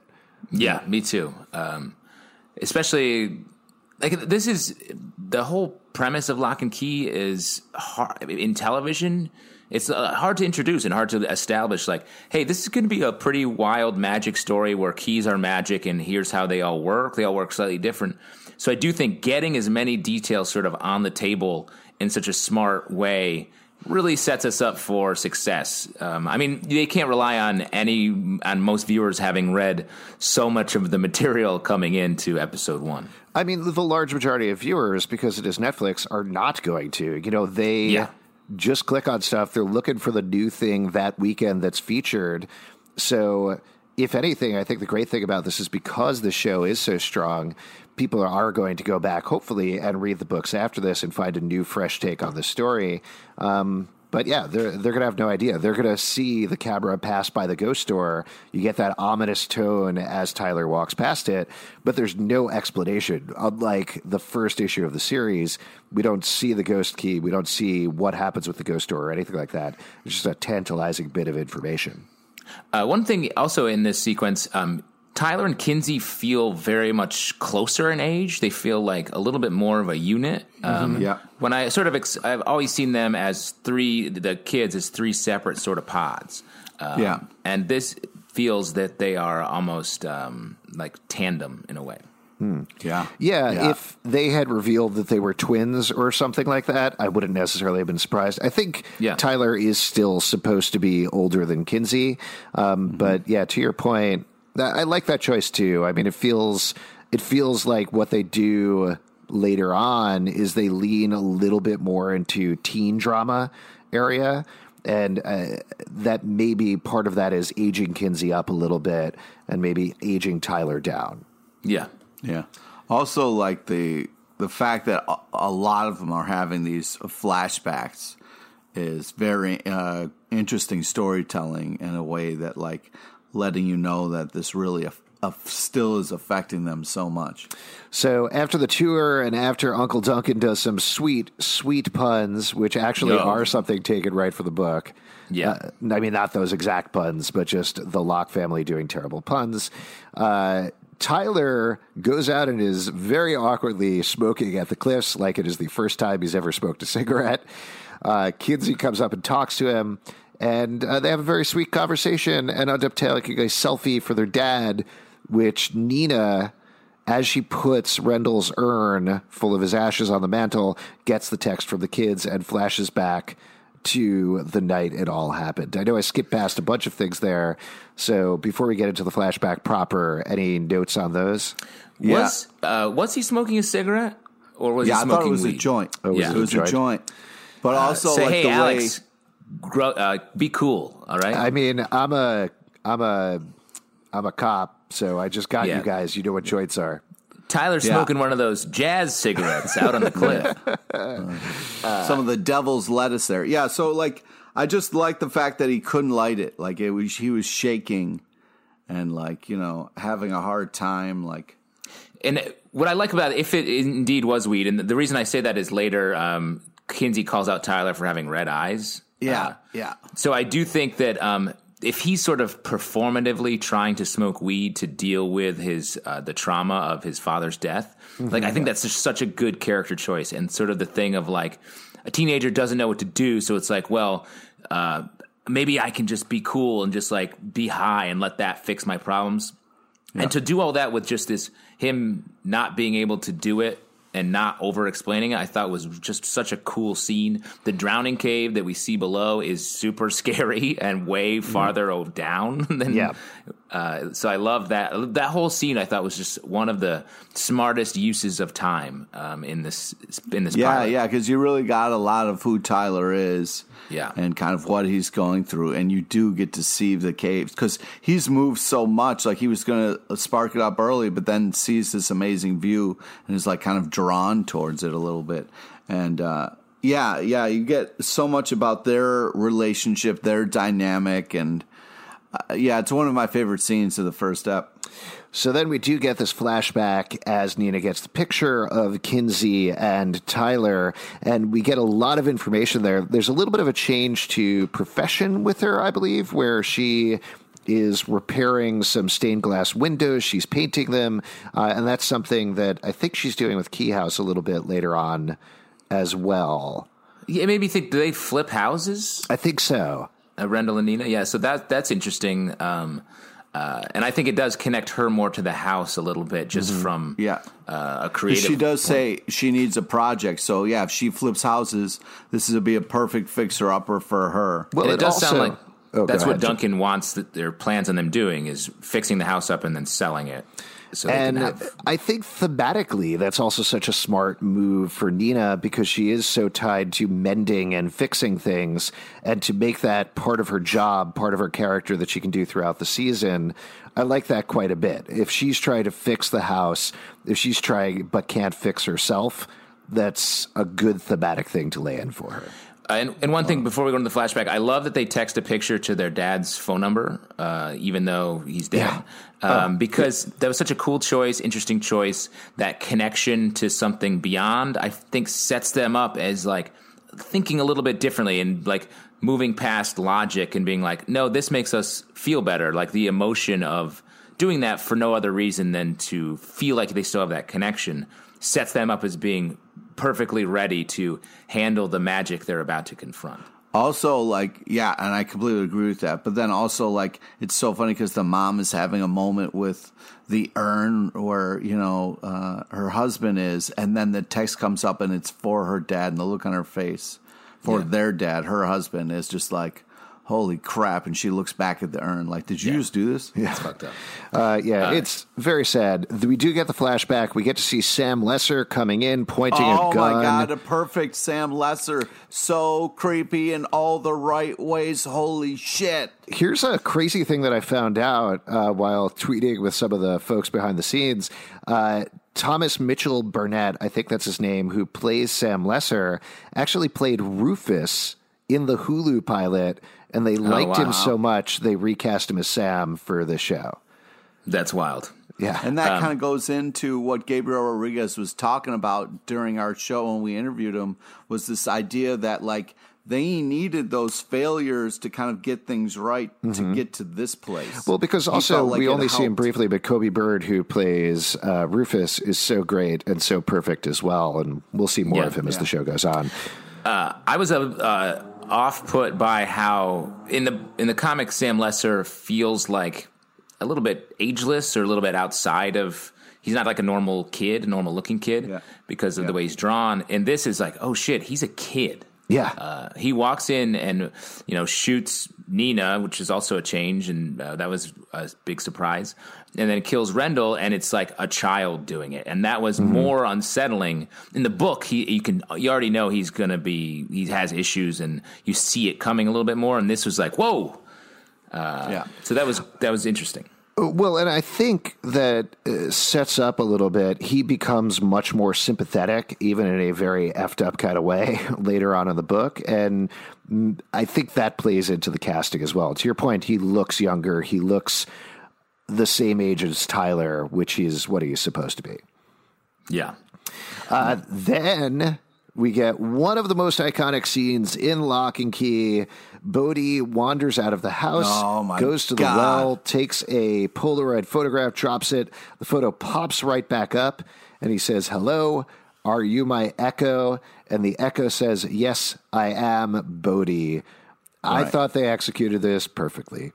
Yeah, me too. Um, especially like this is the whole premise of Locke and Key is hard in television. It's uh, hard to introduce and hard to establish. Like, hey, this is going to be a pretty wild magic story where keys are magic, and here's how they all work. They all work slightly different. So I do think getting as many details sort of on the table in such a smart way really sets us up for success. Um, I mean, they can't rely on any on most viewers having read so much of the material coming into episode one. I mean, the large majority of viewers, because it is Netflix, are not going to. You know, they Yeah. Just click on stuff. They're looking for the new thing that weekend that's featured. So, if anything, I think the great thing about this is because the show is so strong, people are going to go back, hopefully, and read the books after this and find a new, fresh take on the story. Um, but yeah, they're they're gonna have no idea. They're gonna see the camera pass by the ghost store. You get that ominous tone as Tyler walks past it, but there's no explanation. Unlike the first issue of the series, we don't see the ghost key. We don't see what happens with the ghost store or anything like that. It's just a tantalizing bit of information. Uh, one thing also in this sequence, um, Tyler and Kinsey feel very much closer in age. They feel like a little bit more of a unit. Um, Yeah. When I sort of, ex- I've always seen them as three, the kids as three separate sort of pods. Um, Yeah. And this feels that they are almost um, like tandem in a way. Yeah. Yeah, if they had revealed that they were twins or something like that, I wouldn't necessarily have been surprised. I think Yeah. Tyler is still supposed to be older than Kinsey, um, but yeah, to your point, that, I like that choice too. I mean, it feels it feels like what they do later on is they lean a little bit more into teen drama area. And uh, that maybe part of that is aging Kinsey up a little bit and maybe aging Tyler down. Yeah. Yeah. Also, like the the fact that a, a lot of them are having these flashbacks is very uh, interesting storytelling in a way that like letting you know that this really still is affecting them so much. So after the tour and after Uncle Duncan does some sweet, sweet puns, which actually Yo. are something taken right from the book. Yeah. Uh, I mean, not those exact puns, but just the Locke family doing terrible puns. Uh, Tyler goes out and is very awkwardly smoking at the cliffs, like it is the first time he's ever smoked a cigarette. Uh, Kinsey comes up and talks to him, and uh, they have a very sweet conversation and end up taking a selfie for their dad, which Nina as she puts Rendell's urn full of his ashes on the mantle, gets the text from the kids and flashes back to the night it all happened. I know I skipped past a bunch of things there. So before we get into the flashback proper, any notes on those? Yeah. Was uh, was he smoking a cigarette or was yeah, he I smoking thought it was weed? a joint. Oh, was Yeah. it it was a joint? a joint. But also, Say, like hey, the Alex, way. Grow, uh, be cool. All right. I mean, I'm a, I'm a, I'm a cop, so I just got Yeah. you guys. You know what joints are. Tyler's Yeah. smoking one of those jazz cigarettes out on the cliff. [LAUGHS] some of the devil's lettuce there. Yeah, so like I just like the fact that he couldn't light it. Like it was he was shaking and like, you know, having a hard time like and what I like about it, if it indeed was weed, and the reason I say that is later, um, Kinsey calls out Tyler for having red eyes. Uh, yeah. So I do think that um, if he's sort of performatively trying to smoke weed to deal with his uh, the trauma of his father's death, like I think that's just such a good character choice, and sort of the thing of like a teenager doesn't know what to do, so it's like, well, uh, maybe I can just be cool and just like be high and let that fix my problems. And to do all that with just this him not being able to do it and not over explaining it, I thought was just such a cool scene. The drowning cave that we see below is super [LAUGHS] scary and way mm-hmm. farther o- down [LAUGHS] than Yeah. Uh, so I love that that whole scene. I thought was just one of the smartest uses of time um, in this in this. Yeah, pilot. yeah, because you really got a lot of who Tyler is, Yeah. and kind of what he's going through, and you do get to see the caves because he's moved so much. Like he was going to spark it up early, but then sees this amazing view and is like kind of drawn towards it a little bit. And uh, yeah, yeah, you get so much about their relationship, their dynamic, and uh, yeah, it's one of my favorite scenes of the first ep. So then we do get this flashback as Nina gets the picture of Kinsey and Tyler, and we get a lot of information there. There's a little bit of a change to profession with her, I believe, where she is repairing some stained glass windows. She's painting them, uh, and that's something that I think she's doing with Key House a little bit later on as well. Yeah, it made me think: Do they flip houses? I think so. Uh, Rendell and Nina. Yeah, so that that's interesting. Um, uh, and I think it does connect her more to the house a little bit, just mm-hmm. from yeah uh, a creative. She does point. say she needs a project, so yeah, if she flips houses, this would be a perfect fixer upper for her. Well, it, it, does also, sound like oh, that's what Duncan wants. That their plans on them doing is fixing the house up and then selling it. So and have... I think thematically, that's also such a smart move for Nina because she is so tied to mending and fixing things, and to make that part of her job, part of her character that she can do throughout the season. I like that quite a bit. If she's trying to fix the house, if she's trying but can't fix herself, that's a good thematic thing to lay in for her. Uh, and, and, one thing before we go into the flashback, I love that they text a picture to their dad's phone number, uh, even though he's dead. Um, oh. because that was such a cool choice, interesting choice. That connection to something beyond, I think, sets them up as like thinking a little bit differently and like moving past logic and being like, no, this makes us feel better. Like the emotion of doing that for no other reason than to feel like they still have that connection sets them up as being perfectly ready to handle the magic they're about to confront. Also, like, yeah, and I completely agree with that. But then also, like, it's so funny because the mom is having a moment with the urn where, you know, uh, her husband is, and then the text comes up and it's for her dad, and the look on her face for yeah. their dad, her husband, is just like, holy crap. And she looks back at the urn like did you yeah. just do this? Yeah. It's fucked up. Uh, yeah uh, it's very sad. We do get the flashback. We get to see Sam Lesser coming in pointing oh a gun oh my god a perfect Sam Lesser. So creepy in all the right ways. Holy shit. Here's a crazy thing that i found out uh, while tweeting with some of the folks behind the scenes. Uh, Thomas Mitchell Barnet, I think that's his name, who plays Sam Lesser, actually played Rufus in the Hulu pilot and they oh, liked oh, wow. him so much they recast him as Sam for the show. That's wild. Yeah. And that um, kind of goes into what Gabriel Rodriguez was talking about during our show when we interviewed him was this idea that like they needed those failures to kind of get things right mm-hmm. to get to this place. Well, because also like we only helped. see him briefly, but Coby Bird, who plays uh, Rufus, is so great and so perfect as well, and we'll see more yeah, of him yeah. as the show goes on. Uh, I was a. Uh, off put by how in the in the comic Sam Lesser feels like a little bit ageless or a little bit outside of he's not like a normal kid, a normal looking kid yeah. because of yeah. the way he's drawn. And this is like, oh shit, he's a kid. Yeah. Uh, he walks in and, you know, shoots Nina, which is also a change, and uh, that was a big surprise. And then kills Rendell, and it's like a child doing it, and that was mm-hmm. more unsettling. In the book, he you can you already know he's gonna be he has issues, and you see it coming a little bit more. And this was like, whoa, uh, yeah. So that was that was interesting. Well, and I think that uh, sets up a little bit. He becomes much more sympathetic, even in a very effed up kind of way, [LAUGHS] later on in the book. And I think that plays into the casting as well. To your point, he looks younger. He looks the same age as Tyler, which is what he's supposed to be. Yeah. Uh, then we get one of the most iconic scenes in Locke and Key. Bode wanders out of the house, oh goes to the God. well, takes a Polaroid photograph, drops it. The photo pops right back up, and he says, Hello, are you my echo? And the echo says, Yes, I am Bode. Right. I thought they executed this perfectly.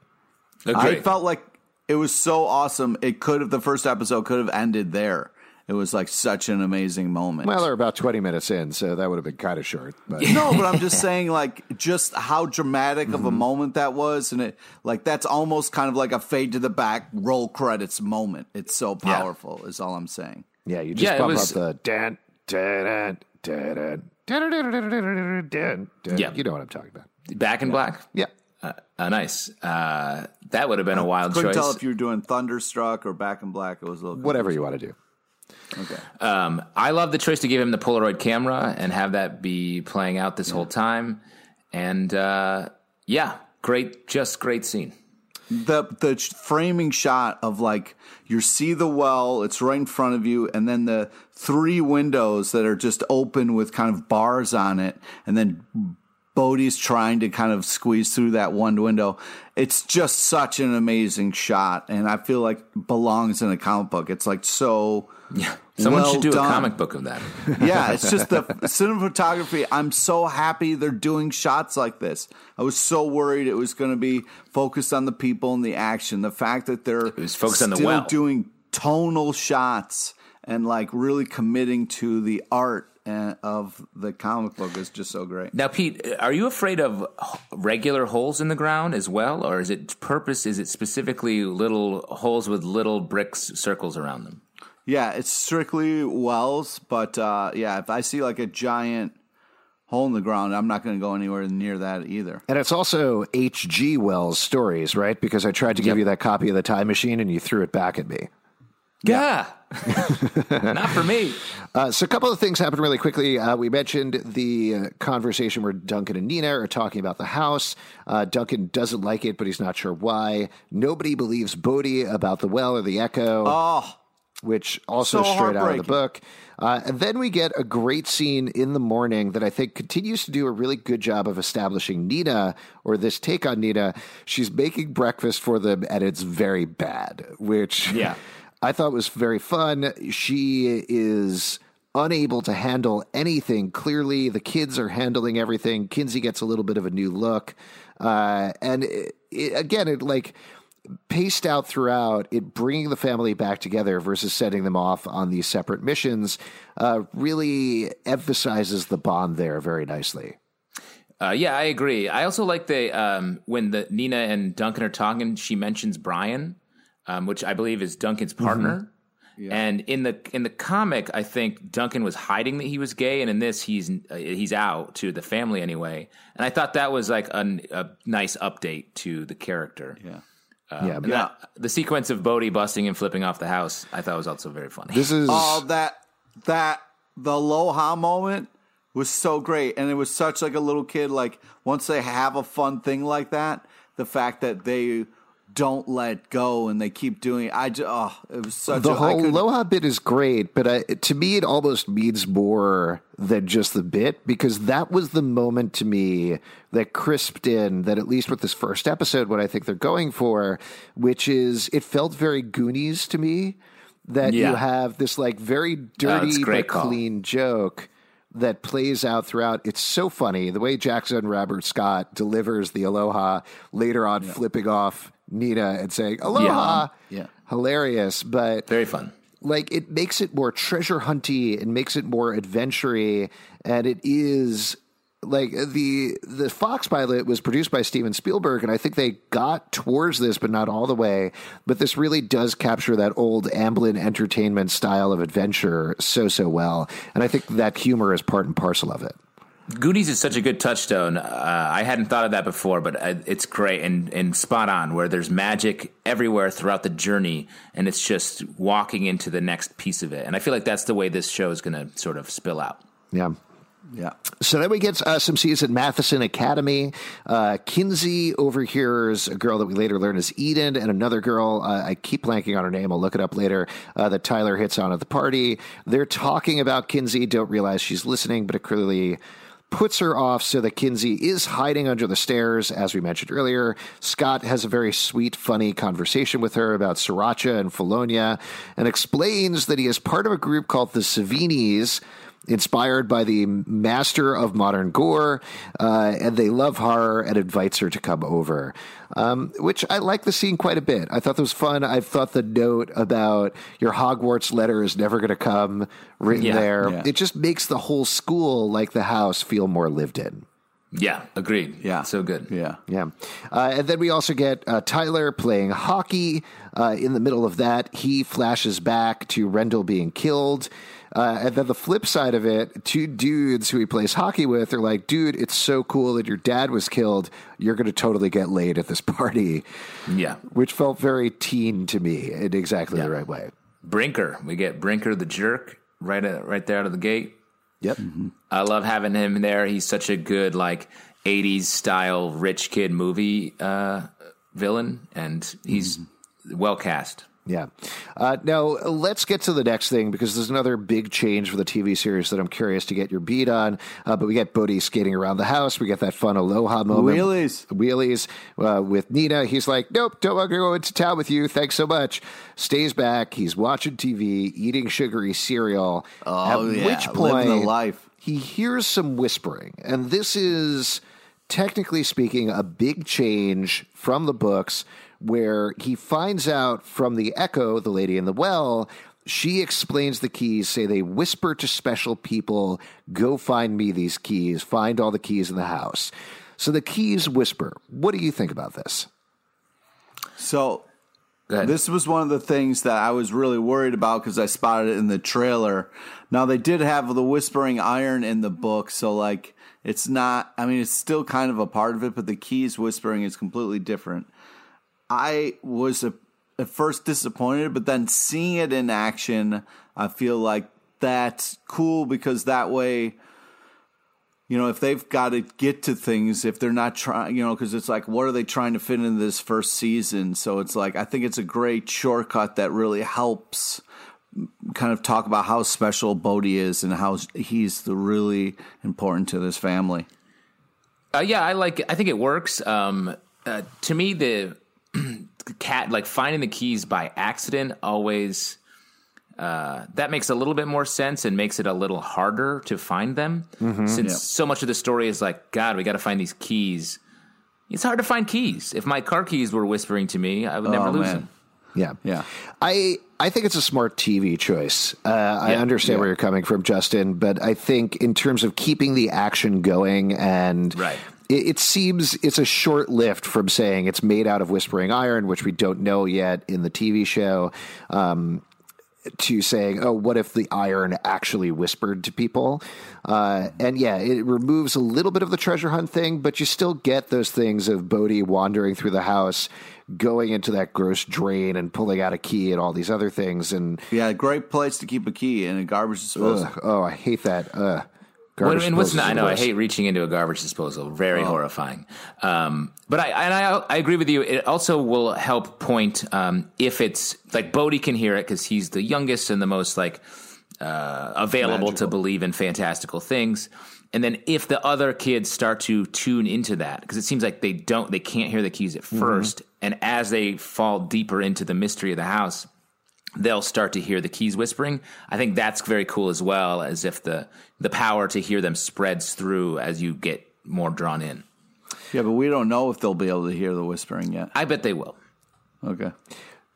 I felt like it was so awesome. It could have, the first episode could have ended there it was like such an amazing moment. Well, they're about 20 minutes in, so that would have been kind of short. But. [LAUGHS] no, but I'm just [LAUGHS] saying, like, just how dramatic of a mm-hmm. moment that was. And it, like, that's almost kind of like a fade to the back, roll credits moment. It's so powerful, yeah. is all I'm saying. Yeah, you just yeah, bump was, up the dan, dan, dan, dan, dan, yeah. You know what I'm talking about. Back in yeah. black? Yeah. Uh, uh, nice. Uh, that would have been a wild couldn't choice. Couldn't tell if you were doing Thunderstruck or Back in Black. It was a little whatever you want to do. Okay. Um, I love the choice to give him the Polaroid camera and have that be playing out this yeah. whole time. And uh, yeah, great, just great scene. the the framing shot of like you see the well, it's right in front of you, and then the three windows that are just open with kind of bars on it, and then Bode's trying to kind of squeeze through that one window. It's just such an amazing shot, and I feel like belongs in a comic book. It's like so. Yeah, someone well should do done. a comic book of that. [LAUGHS] yeah, it's just the [LAUGHS] cinematography. I'm so happy they're doing shots like this. I was so worried it was going to be focused on the people and the action. The fact that they're was focused on the still well. doing tonal shots and like really committing to the art of the comic book is just so great. Now, Pete, are you afraid of regular holes in the ground as well, or is it purpose? Is it specifically little holes with little bricks circles around them? Yeah, it's strictly wells, but uh, yeah, if I see like a giant hole in the ground, I'm not going to go anywhere near that either. And it's also H.G. Wells stories, right? Because I tried to give you that copy of the Time Machine and you threw it back at me. Yeah, [LAUGHS] not for me. Uh, so, a couple of things happened really quickly. Uh, we mentioned the uh, conversation where Duncan and Nina are talking about the house. Uh, Duncan doesn't like it, but he's not sure why. Nobody believes Bode about the well or the echo. Oh, which also So straight out of the book. Uh, and then we get a great scene in the morning that I think continues to do a really good job of establishing Nina or this take on Nina. She's making breakfast for them, and it's very bad, which Yeah. [LAUGHS] I thought was very fun. She is unable to handle anything. Clearly, the kids are handling everything. Kinsey gets a little bit of a new look, uh, and it, it, again, it like paced out throughout it bringing the family back together versus setting them off on these separate missions uh, really emphasizes the bond there very nicely Uh, yeah, I agree. I also like the um, when the Nina and Duncan are talking. She mentions Brian, um, which I believe is Duncan's partner. And in the in the comic, I think Duncan was hiding that he was gay, and in this, he's uh, he's out to the family anyway. And I thought that was like a, a nice update to the character. yeah. yeah And that- the sequence of Bode busting and flipping off the house, I thought was also very funny. this is [LAUGHS] Oh, that that the aloha moment was so great, and it was such like a little kid. Like once they have a fun thing like that, the fact that they don't let go and they keep doing it. I just, oh, it was such the a, whole Aloha bit is great, but I, to me, it almost means more than just the bit because that was the moment to me that crisped in that, at least with this first episode, what I think they're going for, which is it felt very Goonies to me. That Yeah. you have this like very oh, dirty a great but call. clean joke that plays out throughout. It's so funny the way Jackson Robert Scott delivers the aloha later on, flipping off Nina and saying aloha. Yeah. Hilarious, but very fun. like it makes it more treasure hunty and makes it more adventure and it is like the the Fox pilot was produced by Steven Spielberg and I think they got towards this but not all the way but this really does capture that old Amblin entertainment style of adventure so so well and I think that humor is part and parcel of it Goonies is such a good touchstone. Uh, I hadn't thought of that before, but uh, it's great and, and spot on. Where there's magic everywhere throughout the journey, and it's just walking into the next piece of it. And I feel like that's the way this show is going to sort of spill out. yeah yeah. So then we get uh, some scenes at Matheson Academy. Uh, Kinsey overhears a girl that we later learn is Eden, and another girl. Uh, I keep blanking on her name. I'll look it up later. Uh, that Tyler hits on at the party. They're talking about Kinsey. Don't realize she's listening, but it clearly puts her off so that Kinsey is hiding under the stairs, as we mentioned earlier. Scott has a very sweet, funny conversation with her about Sriracha and Felonia and explains that he is part of a group called the Savinis inspired by the master of modern gore, uh, and they love horror and invites her to come over. Um, which I like the scene quite a bit. I thought that was fun. I thought the note about your Hogwarts letter is never going to come written Yeah, there. yeah. It just makes the whole school, like the house, feel more lived in. Yeah, agreed. Yeah. so good. Yeah. Yeah. Uh, and then we also get uh, Tyler playing hockey. Uh, in the middle of that, he flashes back to Rendell being killed. Uh, and then the flip side of it, two dudes who he plays hockey with are like, dude, it's so cool that your dad was killed. You're going to totally get laid at this party, Yeah, which felt very teen to me in exactly the right way. Brinker. We get Brinker the jerk right at, right there out of the gate. Yep. I love having him there. He's such a good like '80s style rich kid movie uh, villain, and he's well cast. Yeah. Uh, now, let's get to the next thing because there's another big change for the TV series that I'm curious to get your beat on. Uh, but we get Bode skating around the house. We get that fun aloha moment. Wheelies. Wheelies uh, with Nina. He's like, nope, don't want to go into town with you. Thanks so much. Stays back. He's watching TV, eating sugary cereal. Oh, At yeah, which point, living the life. he hears some whispering. And this is, technically speaking, a big change from the books where he finds out from the echo, the lady in the well, she explains the keys, say they whisper to special people, go find me these keys, find all the keys in the house. So the keys whisper. What do you think about this? So This was one of the things that I was really worried about because I spotted it in the trailer. Now they did have the whispering iron in the book, so like it's not. I mean, it's still kind of a part of it, but the keys whispering is completely different. I was a, at first disappointed, but then seeing it in action, I feel like that's cool because that way you know, if they've got to get to things, if they're not trying, you know, because it's like, what are they trying to fit into this first season? So it's like, I think it's a great shortcut that really helps kind of talk about how special Bode is and how he's the really important to this family. Uh, yeah, I like. I think it works. Um, uh, to me, the [CLEARS THROAT] cat like finding the keys by accident always uh, that makes a little bit more sense and makes it a little harder to find them since so much of the story is like God, we got to find these keys. It's hard to find keys. If my car keys were whispering to me, I would never Oh, lose man. them. Yeah. Yeah. I I think it's a smart TV choice. Uh, I Yeah. understand where you're coming from, Justin, but I think in terms of keeping the action going and Right. It, it seems it's a short lift from saying it's made out of whispering iron, which we don't know yet in the TV show. Um, to saying, oh, what if the iron actually whispered to people? Uh, and yeah, it removes a little bit of the treasure hunt thing, but you still get those things of Bode wandering through the house, going into that gross drain and pulling out a key and all these other things. And Yeah, great place to keep a key in a garbage disposal. ugh, oh, I hate that. Uh, Well, garbage and what's not, I know I hate reaching into a garbage disposal. Very horrifying. Um, but I and I, I agree with you. It also will help point um, if it's like Bode can hear it because he's the youngest and the most like uh, available to believe in fantastical things. And then if the other kids start to tune into that, because it seems like they don't, they can't hear the keys at 1st and as they fall deeper into the mystery of the house, they'll start to hear the keys whispering. I think that's very cool as well, as if the the power to hear them spreads through as you get more drawn in. Yeah, but we don't know if they'll be able to hear the whispering yet. I bet they will. Okay.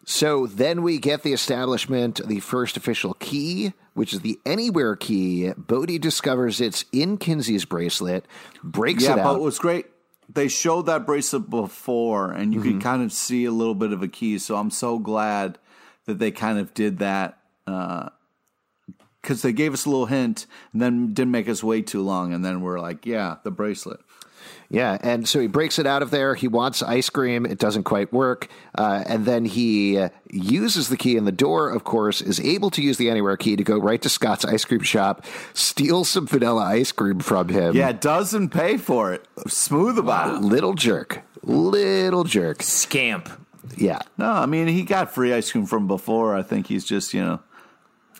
So then we get the establishment, the first official key, which is the Anywhere key. Bode discovers it's in Kinsey's bracelet, breaks Yeah, it but out. it was great. They showed that bracelet before, and you Mm-hmm. could kind of see a little bit of a key. So I'm so glad that they kind of did that because they gave us a little hint and then didn't make us wait too long. And then we're like, yeah, the bracelet. Yeah, and so he breaks it out of there. He wants ice cream. It doesn't quite work. Uh, and then he uh, uses the key in the door, of course, is able to use the Anywhere key to go right to Scott's ice cream shop, steal some vanilla ice cream from him. Yeah, doesn't pay for it. Smooth about it. Little jerk. Little jerk. Scamp. Yeah. No, I mean, he got free ice cream from before. I think he's just, you know,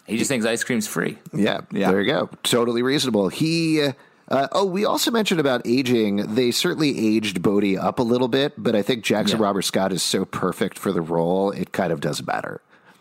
He just thinks ice cream's free. Yeah, Yeah. there you go. Totally reasonable. He. Uh, oh, we also mentioned about aging. They certainly aged Bode up a little bit, but I think Jackson Yeah. Robert Scott is so perfect for the role, it kind of doesn't matter.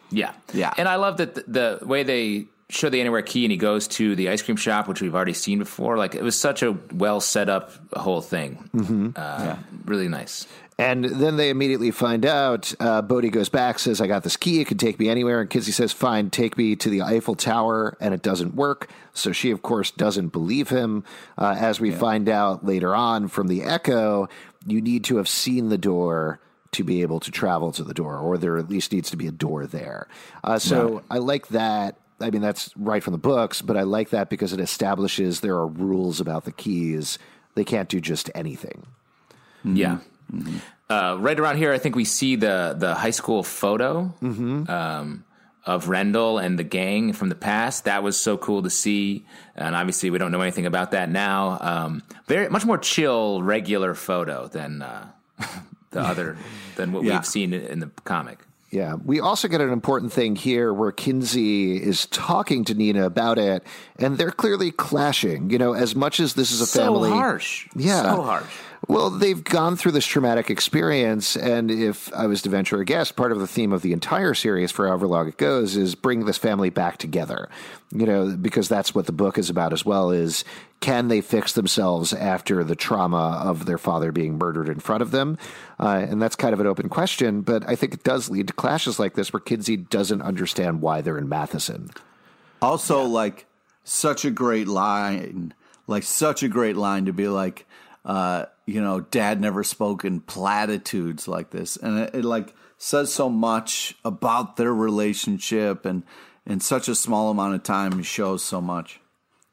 Yeah. Yeah. And I love that the, the way they show the anywhere key and he goes to the ice cream shop, which we've already seen before. Like it was such a well set up whole thing. Mm-hmm. Uh, Really nice. And then they immediately find out. Uh, Bode goes back, says, I got this key. It can take me anywhere. And Kinsey says, Fine, take me to the Eiffel Tower. And it doesn't work. So she, of course, doesn't believe him. Uh, as we find out later on from the Echo, you need to have seen the door to be able to travel to the door, or there at least needs to be a door there. Uh, so I like that. I mean, that's right from the books, but I like that because it establishes there are rules about the keys. They can't do just anything. Yeah. Uh, right around here, I think we see the the high school photo um, of Rendell and the gang from the past. That was so cool to see, and obviously we don't know anything about that now. Um, very much more chill, regular photo than uh, [LAUGHS] the other than what Yeah. we've seen in the comic. Yeah. We also get an important thing here where Kinsey is talking to Nina about it, and they're clearly clashing. You know, as much as this is a So family. harsh. Yeah. So harsh. Well, they've gone through this traumatic experience, and if I was to venture a guess, part of the theme of the entire series, for however long it goes, is bring this family back together. You know, because that's what the book is about as well: is can they fix themselves after the trauma of their father being murdered in front of them? Uh, and that's kind of an open question, but I think it does lead to clashes like this, where Kinsey doesn't understand why they're in Matheson. Also, like such a great line, like such a great line to be like, uh, you know, Dad never spoke in platitudes like this, and it, it like says so much about their relationship, and in such a small amount of time shows so much.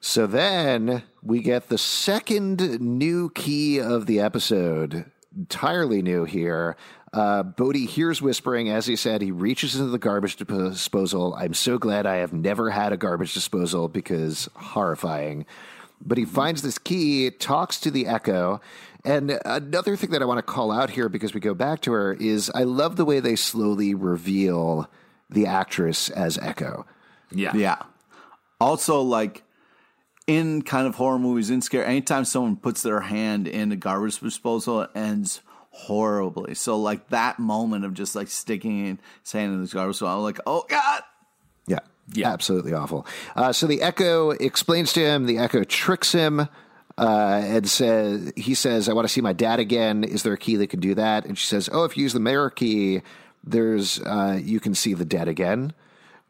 So then we get the second new key of the episode, entirely new here. Uh, Bode hears whispering. As he said, he reaches into the garbage disposal. I'm so glad I have never had a garbage disposal because horrifying. But he finds this key, talks to the Echo. And another thing that I want to call out here because we go back to her is I love the way they slowly reveal the actress as Echo. Yeah. Yeah. Also, like in kind of horror movies, in scare, anytime someone puts their hand in a garbage disposal, it ends horribly. So, like that moment of just like sticking in, saying in this garbage disposal, I'm like, oh god. Yeah. Yeah. Absolutely awful. Uh, so the Echo explains to him, the Echo tricks him. Uh, and says he says, "I want to see my dad again. Is there a key that can do that?" And she says, "Oh, if you use the mirror key, there's uh, you can see the dead again."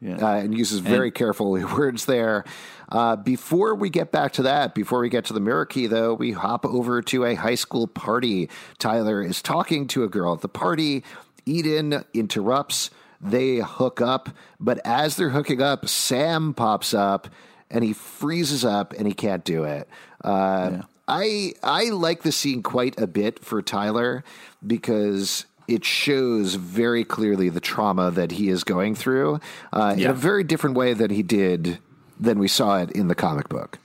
Yeah. Uh, and uses very careful [LAUGHS] words there. Uh, before we get back to that, before we get to the mirror key, though, we hop over to a high school party. Tyler is talking to a girl at the party. Eden interrupts. They hook up, but as they're hooking up, Sam pops up and he freezes up and he can't do it. Uh, I I like the scene quite a bit for Tyler because it shows very clearly the trauma that he is going through uh, in a very different way than he did than we saw it in the comic book.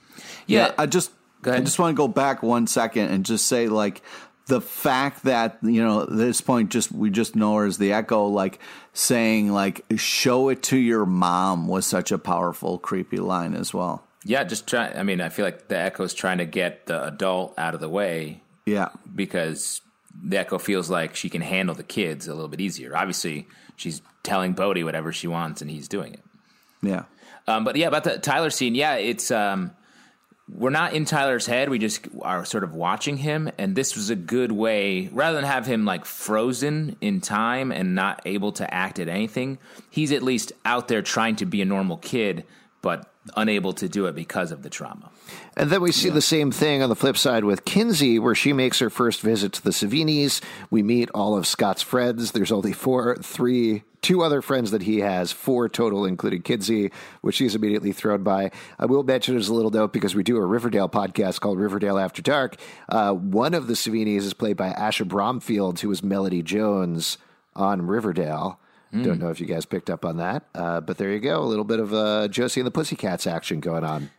Yeah, Yeah. I just I just want to go back one second and just say like the fact that you know at this point just we just know her as the echo like saying like show it to your mom was such a powerful creepy line as well. Yeah, just try. I mean, I feel like the Echo's trying to get the adult out of the way Yeah. because the Echo feels like she can handle the kids a little bit easier. Obviously, she's telling Bode whatever she wants, and he's doing it. Yeah. Um, but yeah, about the Tyler scene, yeah, it's um, we're not in Tyler's head. We just are sort of watching him, and this was a good way, rather than have him like frozen in time and not able to act at anything. He's at least out there trying to be a normal kid, but unable to do it because of the trauma. And then we see the same thing on the flip side with Kinsey, where she makes her first visit to the Savinis. We meet all of Scott's friends. There's only four, three, two other friends that he has, four total, including Kinsey, which she's immediately thrown by. I will mention as a little note because we do a Riverdale podcast called Riverdale After Dark. Uh, one of the Savinis is played by Asha Bromfield, who was Melody Jones on Riverdale. Don't know if you guys picked up on that, uh, but there you go. A little bit of uh, Josie and the Pussycats action going on.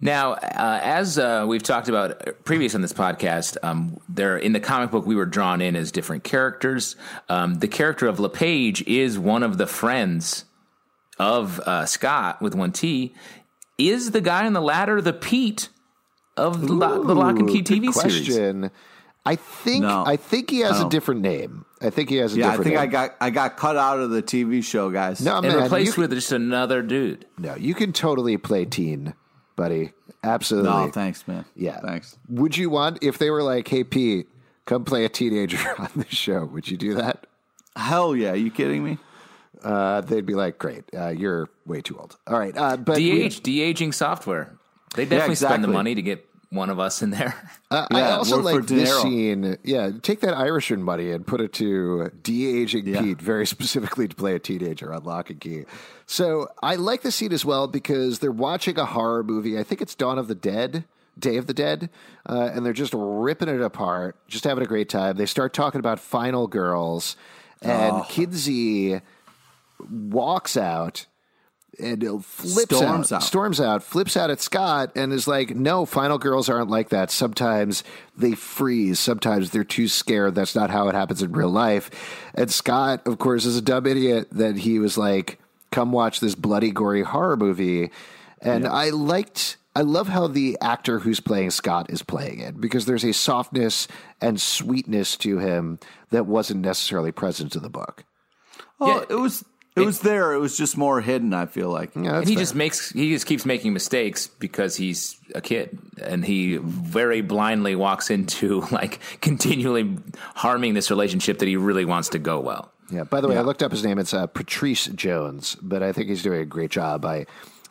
Now, uh, as uh, we've talked about previous on this podcast, um, there in the comic book we were drawn in as different characters. Um, the character of LePage is one of the friends of uh, Scott with one T. Is the guy on the ladder the Pete of the, Lo- the Locke and Key Ooh, good TV series? I think No. I think he has I a don't- different name. I think he has a Yeah, I different think name. I got I got cut out of the TV show, guys. no, And man, you replaced can, with just another dude. no, you can totally play teen, buddy. Absolutely. No, thanks, man. Yeah. Thanks. Would you want if they were like, "Hey, Pete, come play a teenager [LAUGHS] on the show"? Would you do that? Hell yeah, you kidding me? Uh, they'd be like, "Great, uh, you're way too old." All right, uh, but we- DH, de aging software. They definitely spend the exactly. money to get one of us in there. Uh, [LAUGHS] I also like this Niro. scene. Yeah, take that Irishman money and put it to de-aging Yeah. Pete very [LAUGHS] specifically to play a teenager on Locke and Key. So I like the scene as well because they're watching a horror movie. I think it's Dawn of the Dead, Day of the Dead, uh, and they're just ripping it apart, just having a great time. They start talking about Final Girls, and Oh. Kinsey walks out and it flips Storms out, out. storms out, flips out at Scott, and is like, "No, final girls aren't like that. Sometimes they freeze. Sometimes they're too scared. That's not how it happens in real life." And Scott, of course, is a dumb idiot that he was like, "Come watch this bloody, gory horror movie," and I liked. I love how the actor who's playing Scott is playing it because there's a softness and sweetness to him that wasn't necessarily present in the book. Well, Yeah, it was it, was there. It was just more hidden. I feel like. Yeah, and he fair. just makes he just keeps making mistakes because he's a kid and he very blindly walks into [LAUGHS] like continually harming this relationship that he really wants to go well. Yeah. By the way, I looked up his name. It's uh, Petrice Jones, but I think he's doing a great job. I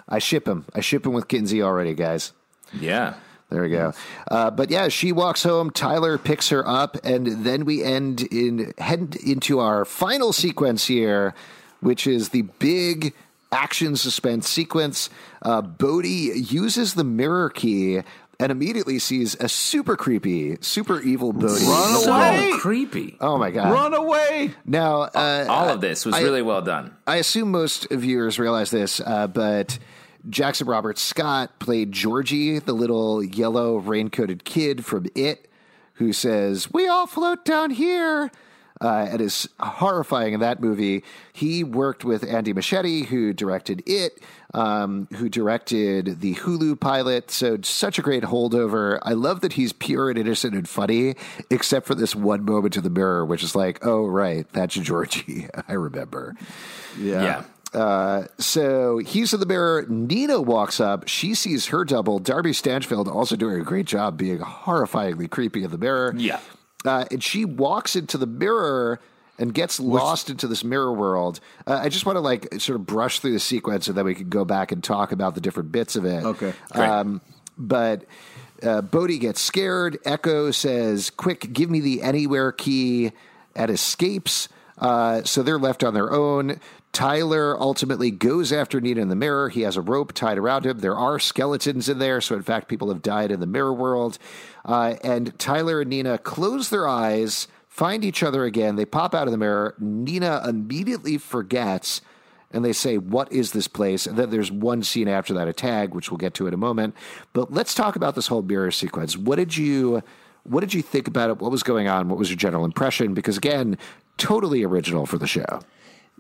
I ship him. I ship him with Kinsey already, guys. Yeah. There we go. Uh, but yeah, she walks home. Tyler picks her up, and then we end in head into our final sequence here, which is the big action suspense sequence. Uh, Bode uses the mirror key and immediately sees a super creepy, super evil Bode. Run So away! creepy. Oh my god! Run away! Now, uh, All of this was I- really well done. I assume most viewers realize this, uh, but Jackson Robert Scott played Georgie, the little yellow raincoated kid from It, who says, We all float down here. Uh, and is horrifying in that movie. He worked with Andy Muschietti, who directed It, um, who directed the Hulu pilot. So, such a great holdover. I love that he's pure and innocent and funny, except for this one moment in the mirror, which is like, oh, right, that's Georgie. [LAUGHS] I remember. Yeah. Uh, so he's in the mirror. Nina walks up. She sees her double. Darby Stanchfield also doing a great job being horrifyingly creepy in the mirror. Yeah. Uh, and she walks into the mirror and gets lost into this mirror world. Uh, I just want to like sort of brush through the sequence and then we can go back and talk about the different bits of it. Okay. Great. Um, but uh, Bode gets scared. Echo says, "Quick, give me the anywhere key," and escapes. Uh, so they're left on their own. Tyler ultimately goes after Nina in the mirror. He has a rope tied around him. There are skeletons in there, so in fact, people have died in the mirror world. Uh, and Tyler and Nina close their eyes, find each other again. They pop out of the mirror. Nina immediately forgets and they say, What is this place? And then there's one scene after that, a tag, which we'll get to in a moment. But let's talk about this whole mirror sequence. What did you what did you think about it? What was going on? What was your general impression? Because again, totally original for the show.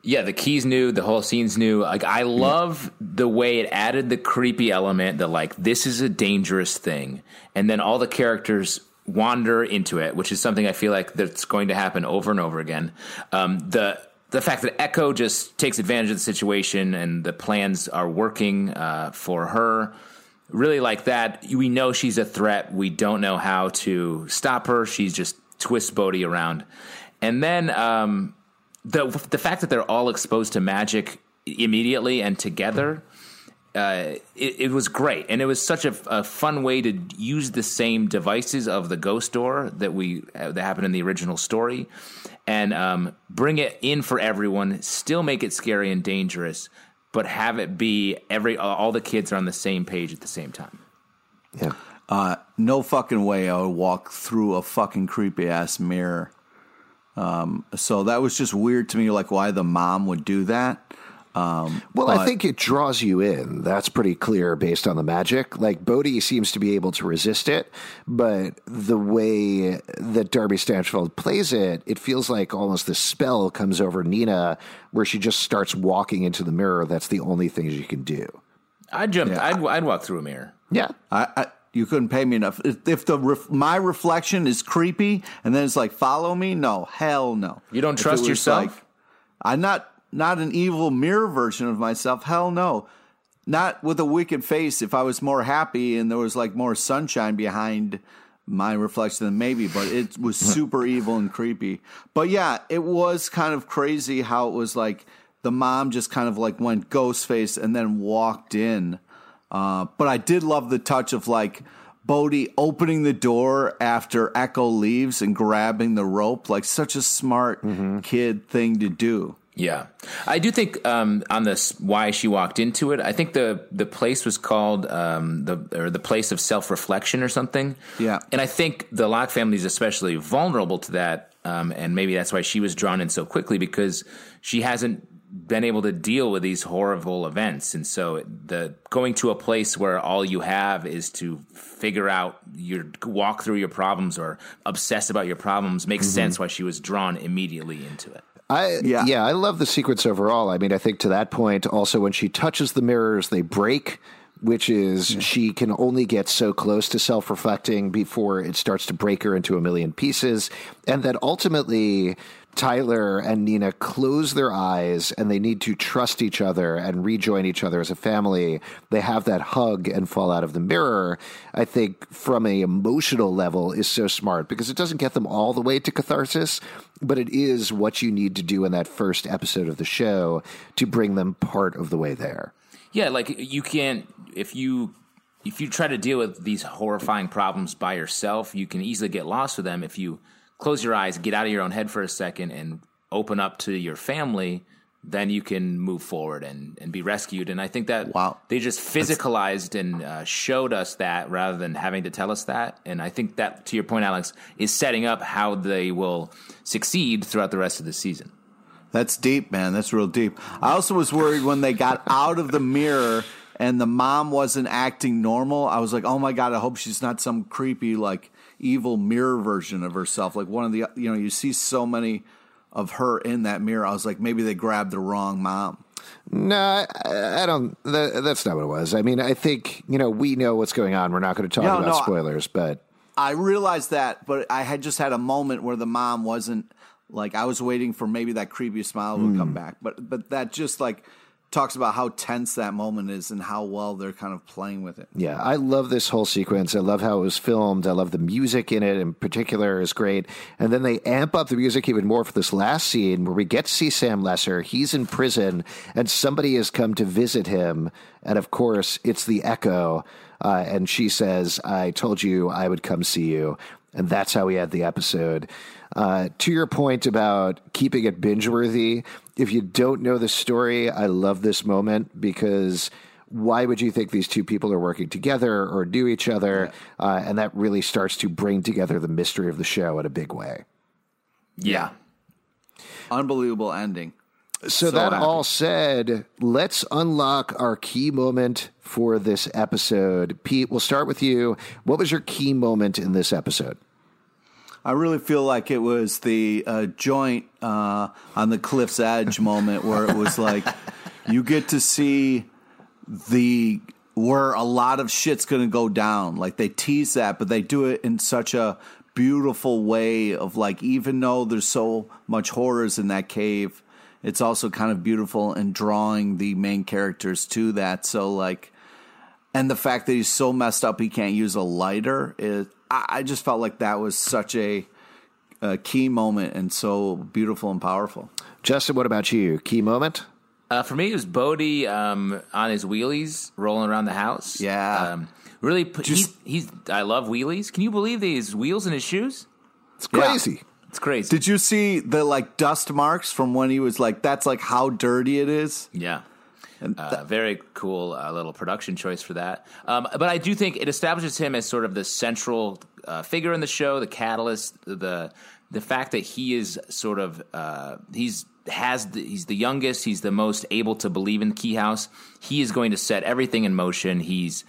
Yeah, the keys new, the whole scene's new. Like I love the way it added the creepy element that like this is a dangerous thing. And then all the characters wander into it, which is something I feel like that's going to happen over and over again. Um, the the fact that Echo just takes advantage of the situation and the plans are working uh, for her. Really like that. We know she's a threat. We don't know how to stop her. She's just twists Bode around. And then um, the the fact that they're all exposed to magic immediately and together uh, it, it was great and it was such a, a fun way to use the same devices of the ghost door that we uh, that happened in the original story and um, bring it in for everyone still make it scary and dangerous but have it be every all the kids are on the same page at the same time Yeah. Uh, no fucking way I would walk through a fucking creepy ass mirror. Um, so that was just weird to me, like why the mom would do that. Um, Well, I think it draws you in. That's pretty clear based on the magic. Like Bode seems to be able to resist it, but the way that Darby Stanchfield plays it, it feels like almost the spell comes over Nina, where she just starts walking into the mirror. That's the only thing she can do. i'd jump I'd, I'd walk through a mirror Yeah, I, I you couldn't pay me enough. If, if the ref, my reflection is creepy and then it's like follow me, no, hell no. You don't trust yourself? like- I'm not not an evil mirror version of myself. Hell no. Not with a wicked face. If I was more happy and there was like more sunshine behind my reflection, then maybe. But it was [LAUGHS] super evil and creepy. But yeah, it was kind of crazy how it was like the mom just kind of like went ghost face and then walked in. Uh, but I did love the touch of like Bode opening the door after Echo leaves and grabbing the rope, like such a smart kid thing to do. Yeah, I do think um, on this why she walked into it. I think the the place was called um, the or the place of self reflection or something. Yeah. and I think the Locke family is especially vulnerable to that, um, and maybe that's why she was drawn in so quickly because she hasn't been able to deal with these horrible events, and so the going to a place where all you have is to figure out your walk through your problems or obsess about your problems makes Mm-hmm. sense why she was drawn immediately into it. I Yeah. yeah. I love the sequence overall. I mean, I think to that point, also when she touches the mirrors, they break, which is she can only get so close to self reflecting before it starts to break her into a million pieces, and that ultimately. Tyler and Nina close their eyes and they need to trust each other and rejoin each other as a family. They have that hug and fall out of the mirror. I think from a emotional level is so smart because it doesn't get them all the way to catharsis, but it is what you need to do in that first episode of the show to bring them part of the way there. Yeah, like you can't if you if you try to deal with these horrifying problems by yourself, you can easily get lost with them. If you close your eyes, get out of your own head for a second, and open up to your family, then you can move forward and, and be rescued. And I think that Wow. they just physicalized and uh, showed us that rather than having to tell us that. And I think that, to your point, Alex, is setting up how they will succeed throughout the rest of the season. That's deep, man. That's real deep. I also was worried when they got [LAUGHS] out of the mirror and the mom wasn't acting normal. I was like, oh my God, I hope she's not some creepy, like, evil mirror version of herself. Like one of the, you know, you see so many of her in that mirror. I was like, maybe they grabbed the wrong mom. No, I, I don't. That, that's not what it was. I mean, I think you know we know what's going on. We're not going to talk No, about no, I- spoilers, but I realized that, but I had just had a moment where the mom wasn't like I was waiting for maybe that creepy smile would come hmm. back, but but that just like talks about how tense that moment is and how well they're kind of playing with it. Yeah, I love this whole sequence. I love how it was filmed. I love the music in it in particular is great. And then they amp up the music even more for this last scene where we get to see Sam Lesser. He's in prison and somebody has come to visit him. And of course, it's the Echo. Uh, and she says, I told you I would come see you. And that's how we had the episode. Uh, to your point about keeping it binge worthy, if you don't know the story, I love this moment because why would you think these two people are working together or knew each other? Uh, and that really starts to bring together the mystery of the show in a big way. Yeah. Unbelievable ending. So, So that happy. all said, let's unlock our key moment for this episode. Pete, we'll start with you. What was your key moment in this episode? I really feel like it was the uh, joint uh, on the cliff's edge moment where it was like you get to see the where a lot of shit's going to go down. Like they tease that, but they do it in such a beautiful way of like even though there's so much horrors in that cave, it's also kind of beautiful and drawing the main characters to that. So like and the fact that he's so messed up he can't use a lighter is I, I just felt like that was such a, a key moment and so beautiful and powerful. Justin, what about you? Key moment? Uh, for me, it was Bode um, on his wheelies rolling around the house. Yeah. um, really. Put, Just- he's, he's. I love wheelies. Can you believe these wheels in his shoes? It's crazy. It's crazy. Did you see the like dust marks from when he was like that's like how dirty it is? Yeah. Uh, very cool uh, little production choice for that. Um, but I do think it establishes him as sort of the central uh, figure in the show, the catalyst, the the fact that he is sort of uh, he's has the, he's the youngest, he's the most able to believe in Key House. He is going to set everything in motion. He's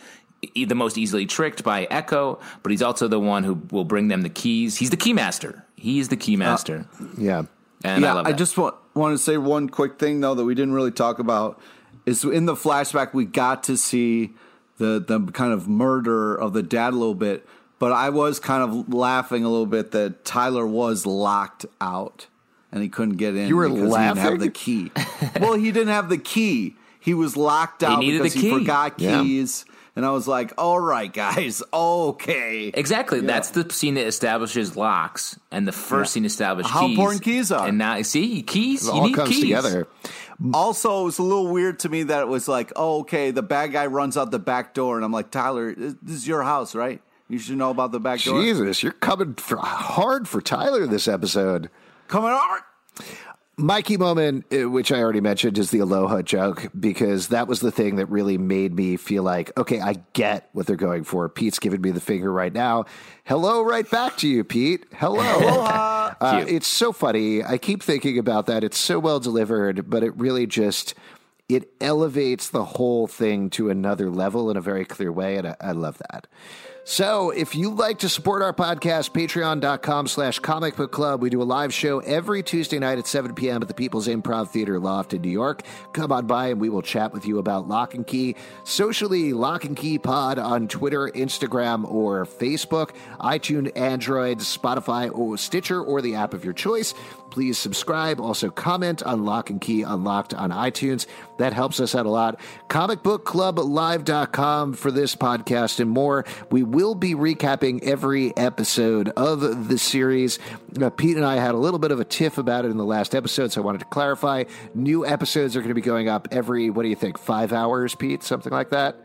the most easily tricked by Echo, but he's also the one who will bring them the keys. He's the key master. He is the key master, Yeah. and yeah, I love I just want want to say one quick thing though that we didn't really talk about is in the flashback we got to see the the kind of murder of the dad a little bit, but I was kind of laughing a little bit that Tyler was locked out and he couldn't get in. You were because He didn't have the key. well, he didn't have the key. He was locked out needed because he forgot Yeah. keys. And I was like, "All right, guys, [LAUGHS] okay." Exactly. That's the scene that establishes locks, and the first scene establishes How keys. important keys are. And now, see, keys. It you all need comes keys. together. Also, it was a little weird to me that it was like, oh, okay, the bad guy runs out the back door, and I'm like, Tyler, this this is your house, right? You should know about the back door. Jesus, you're coming for, hard for Tyler this episode. Coming on. My key moment, uh, which I already mentioned, is the aloha joke because that was the thing that really made me feel like, okay, I get what they're going for. Pete's giving me the finger right now. Hello, right back to you, Pete. Hello. [LAUGHS] Aloha. Uh, it's so funny. I keep thinking about that. It's so well delivered, but it really just it elevates the whole thing to another level in a very clear way, and I, I love that. So if you'd like to support our podcast, patreon.com slash comic book club. We do a live show every Tuesday night at 7 p.m. at the People's Improv Theater Loft in New York. Come on by and we will chat with you about Locke and Key. Socially, Locke and Key Pod on Twitter, Instagram, or Facebook, iTunes, Android, Spotify, or Stitcher, or the app of your choice. Please subscribe. Also comment on Locke and Key Unlocked on iTunes. That helps us out a lot. Comicbookclublive.com for this podcast and more. We will be recapping every episode of the series. Uh, Pete and I had a little bit of a tiff about it in the last episode, so I wanted to clarify. New episodes are going to be going up every, what do you think, five hours, Pete? Something like that?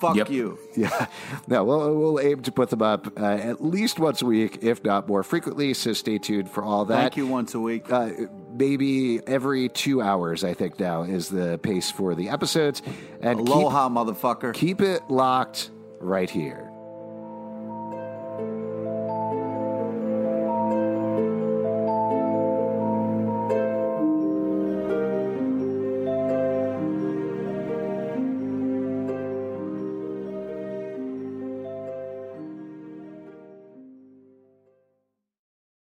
Fuck Yep. you. [LAUGHS] Yeah. No, we'll, we'll aim to put them up uh, at least once a week, if not more frequently. So stay tuned for all that. Thank you once a week. Uh, maybe every two hours, I think now is the pace for the episodes. And keep, Aloha, motherfucker. keep it locked right here.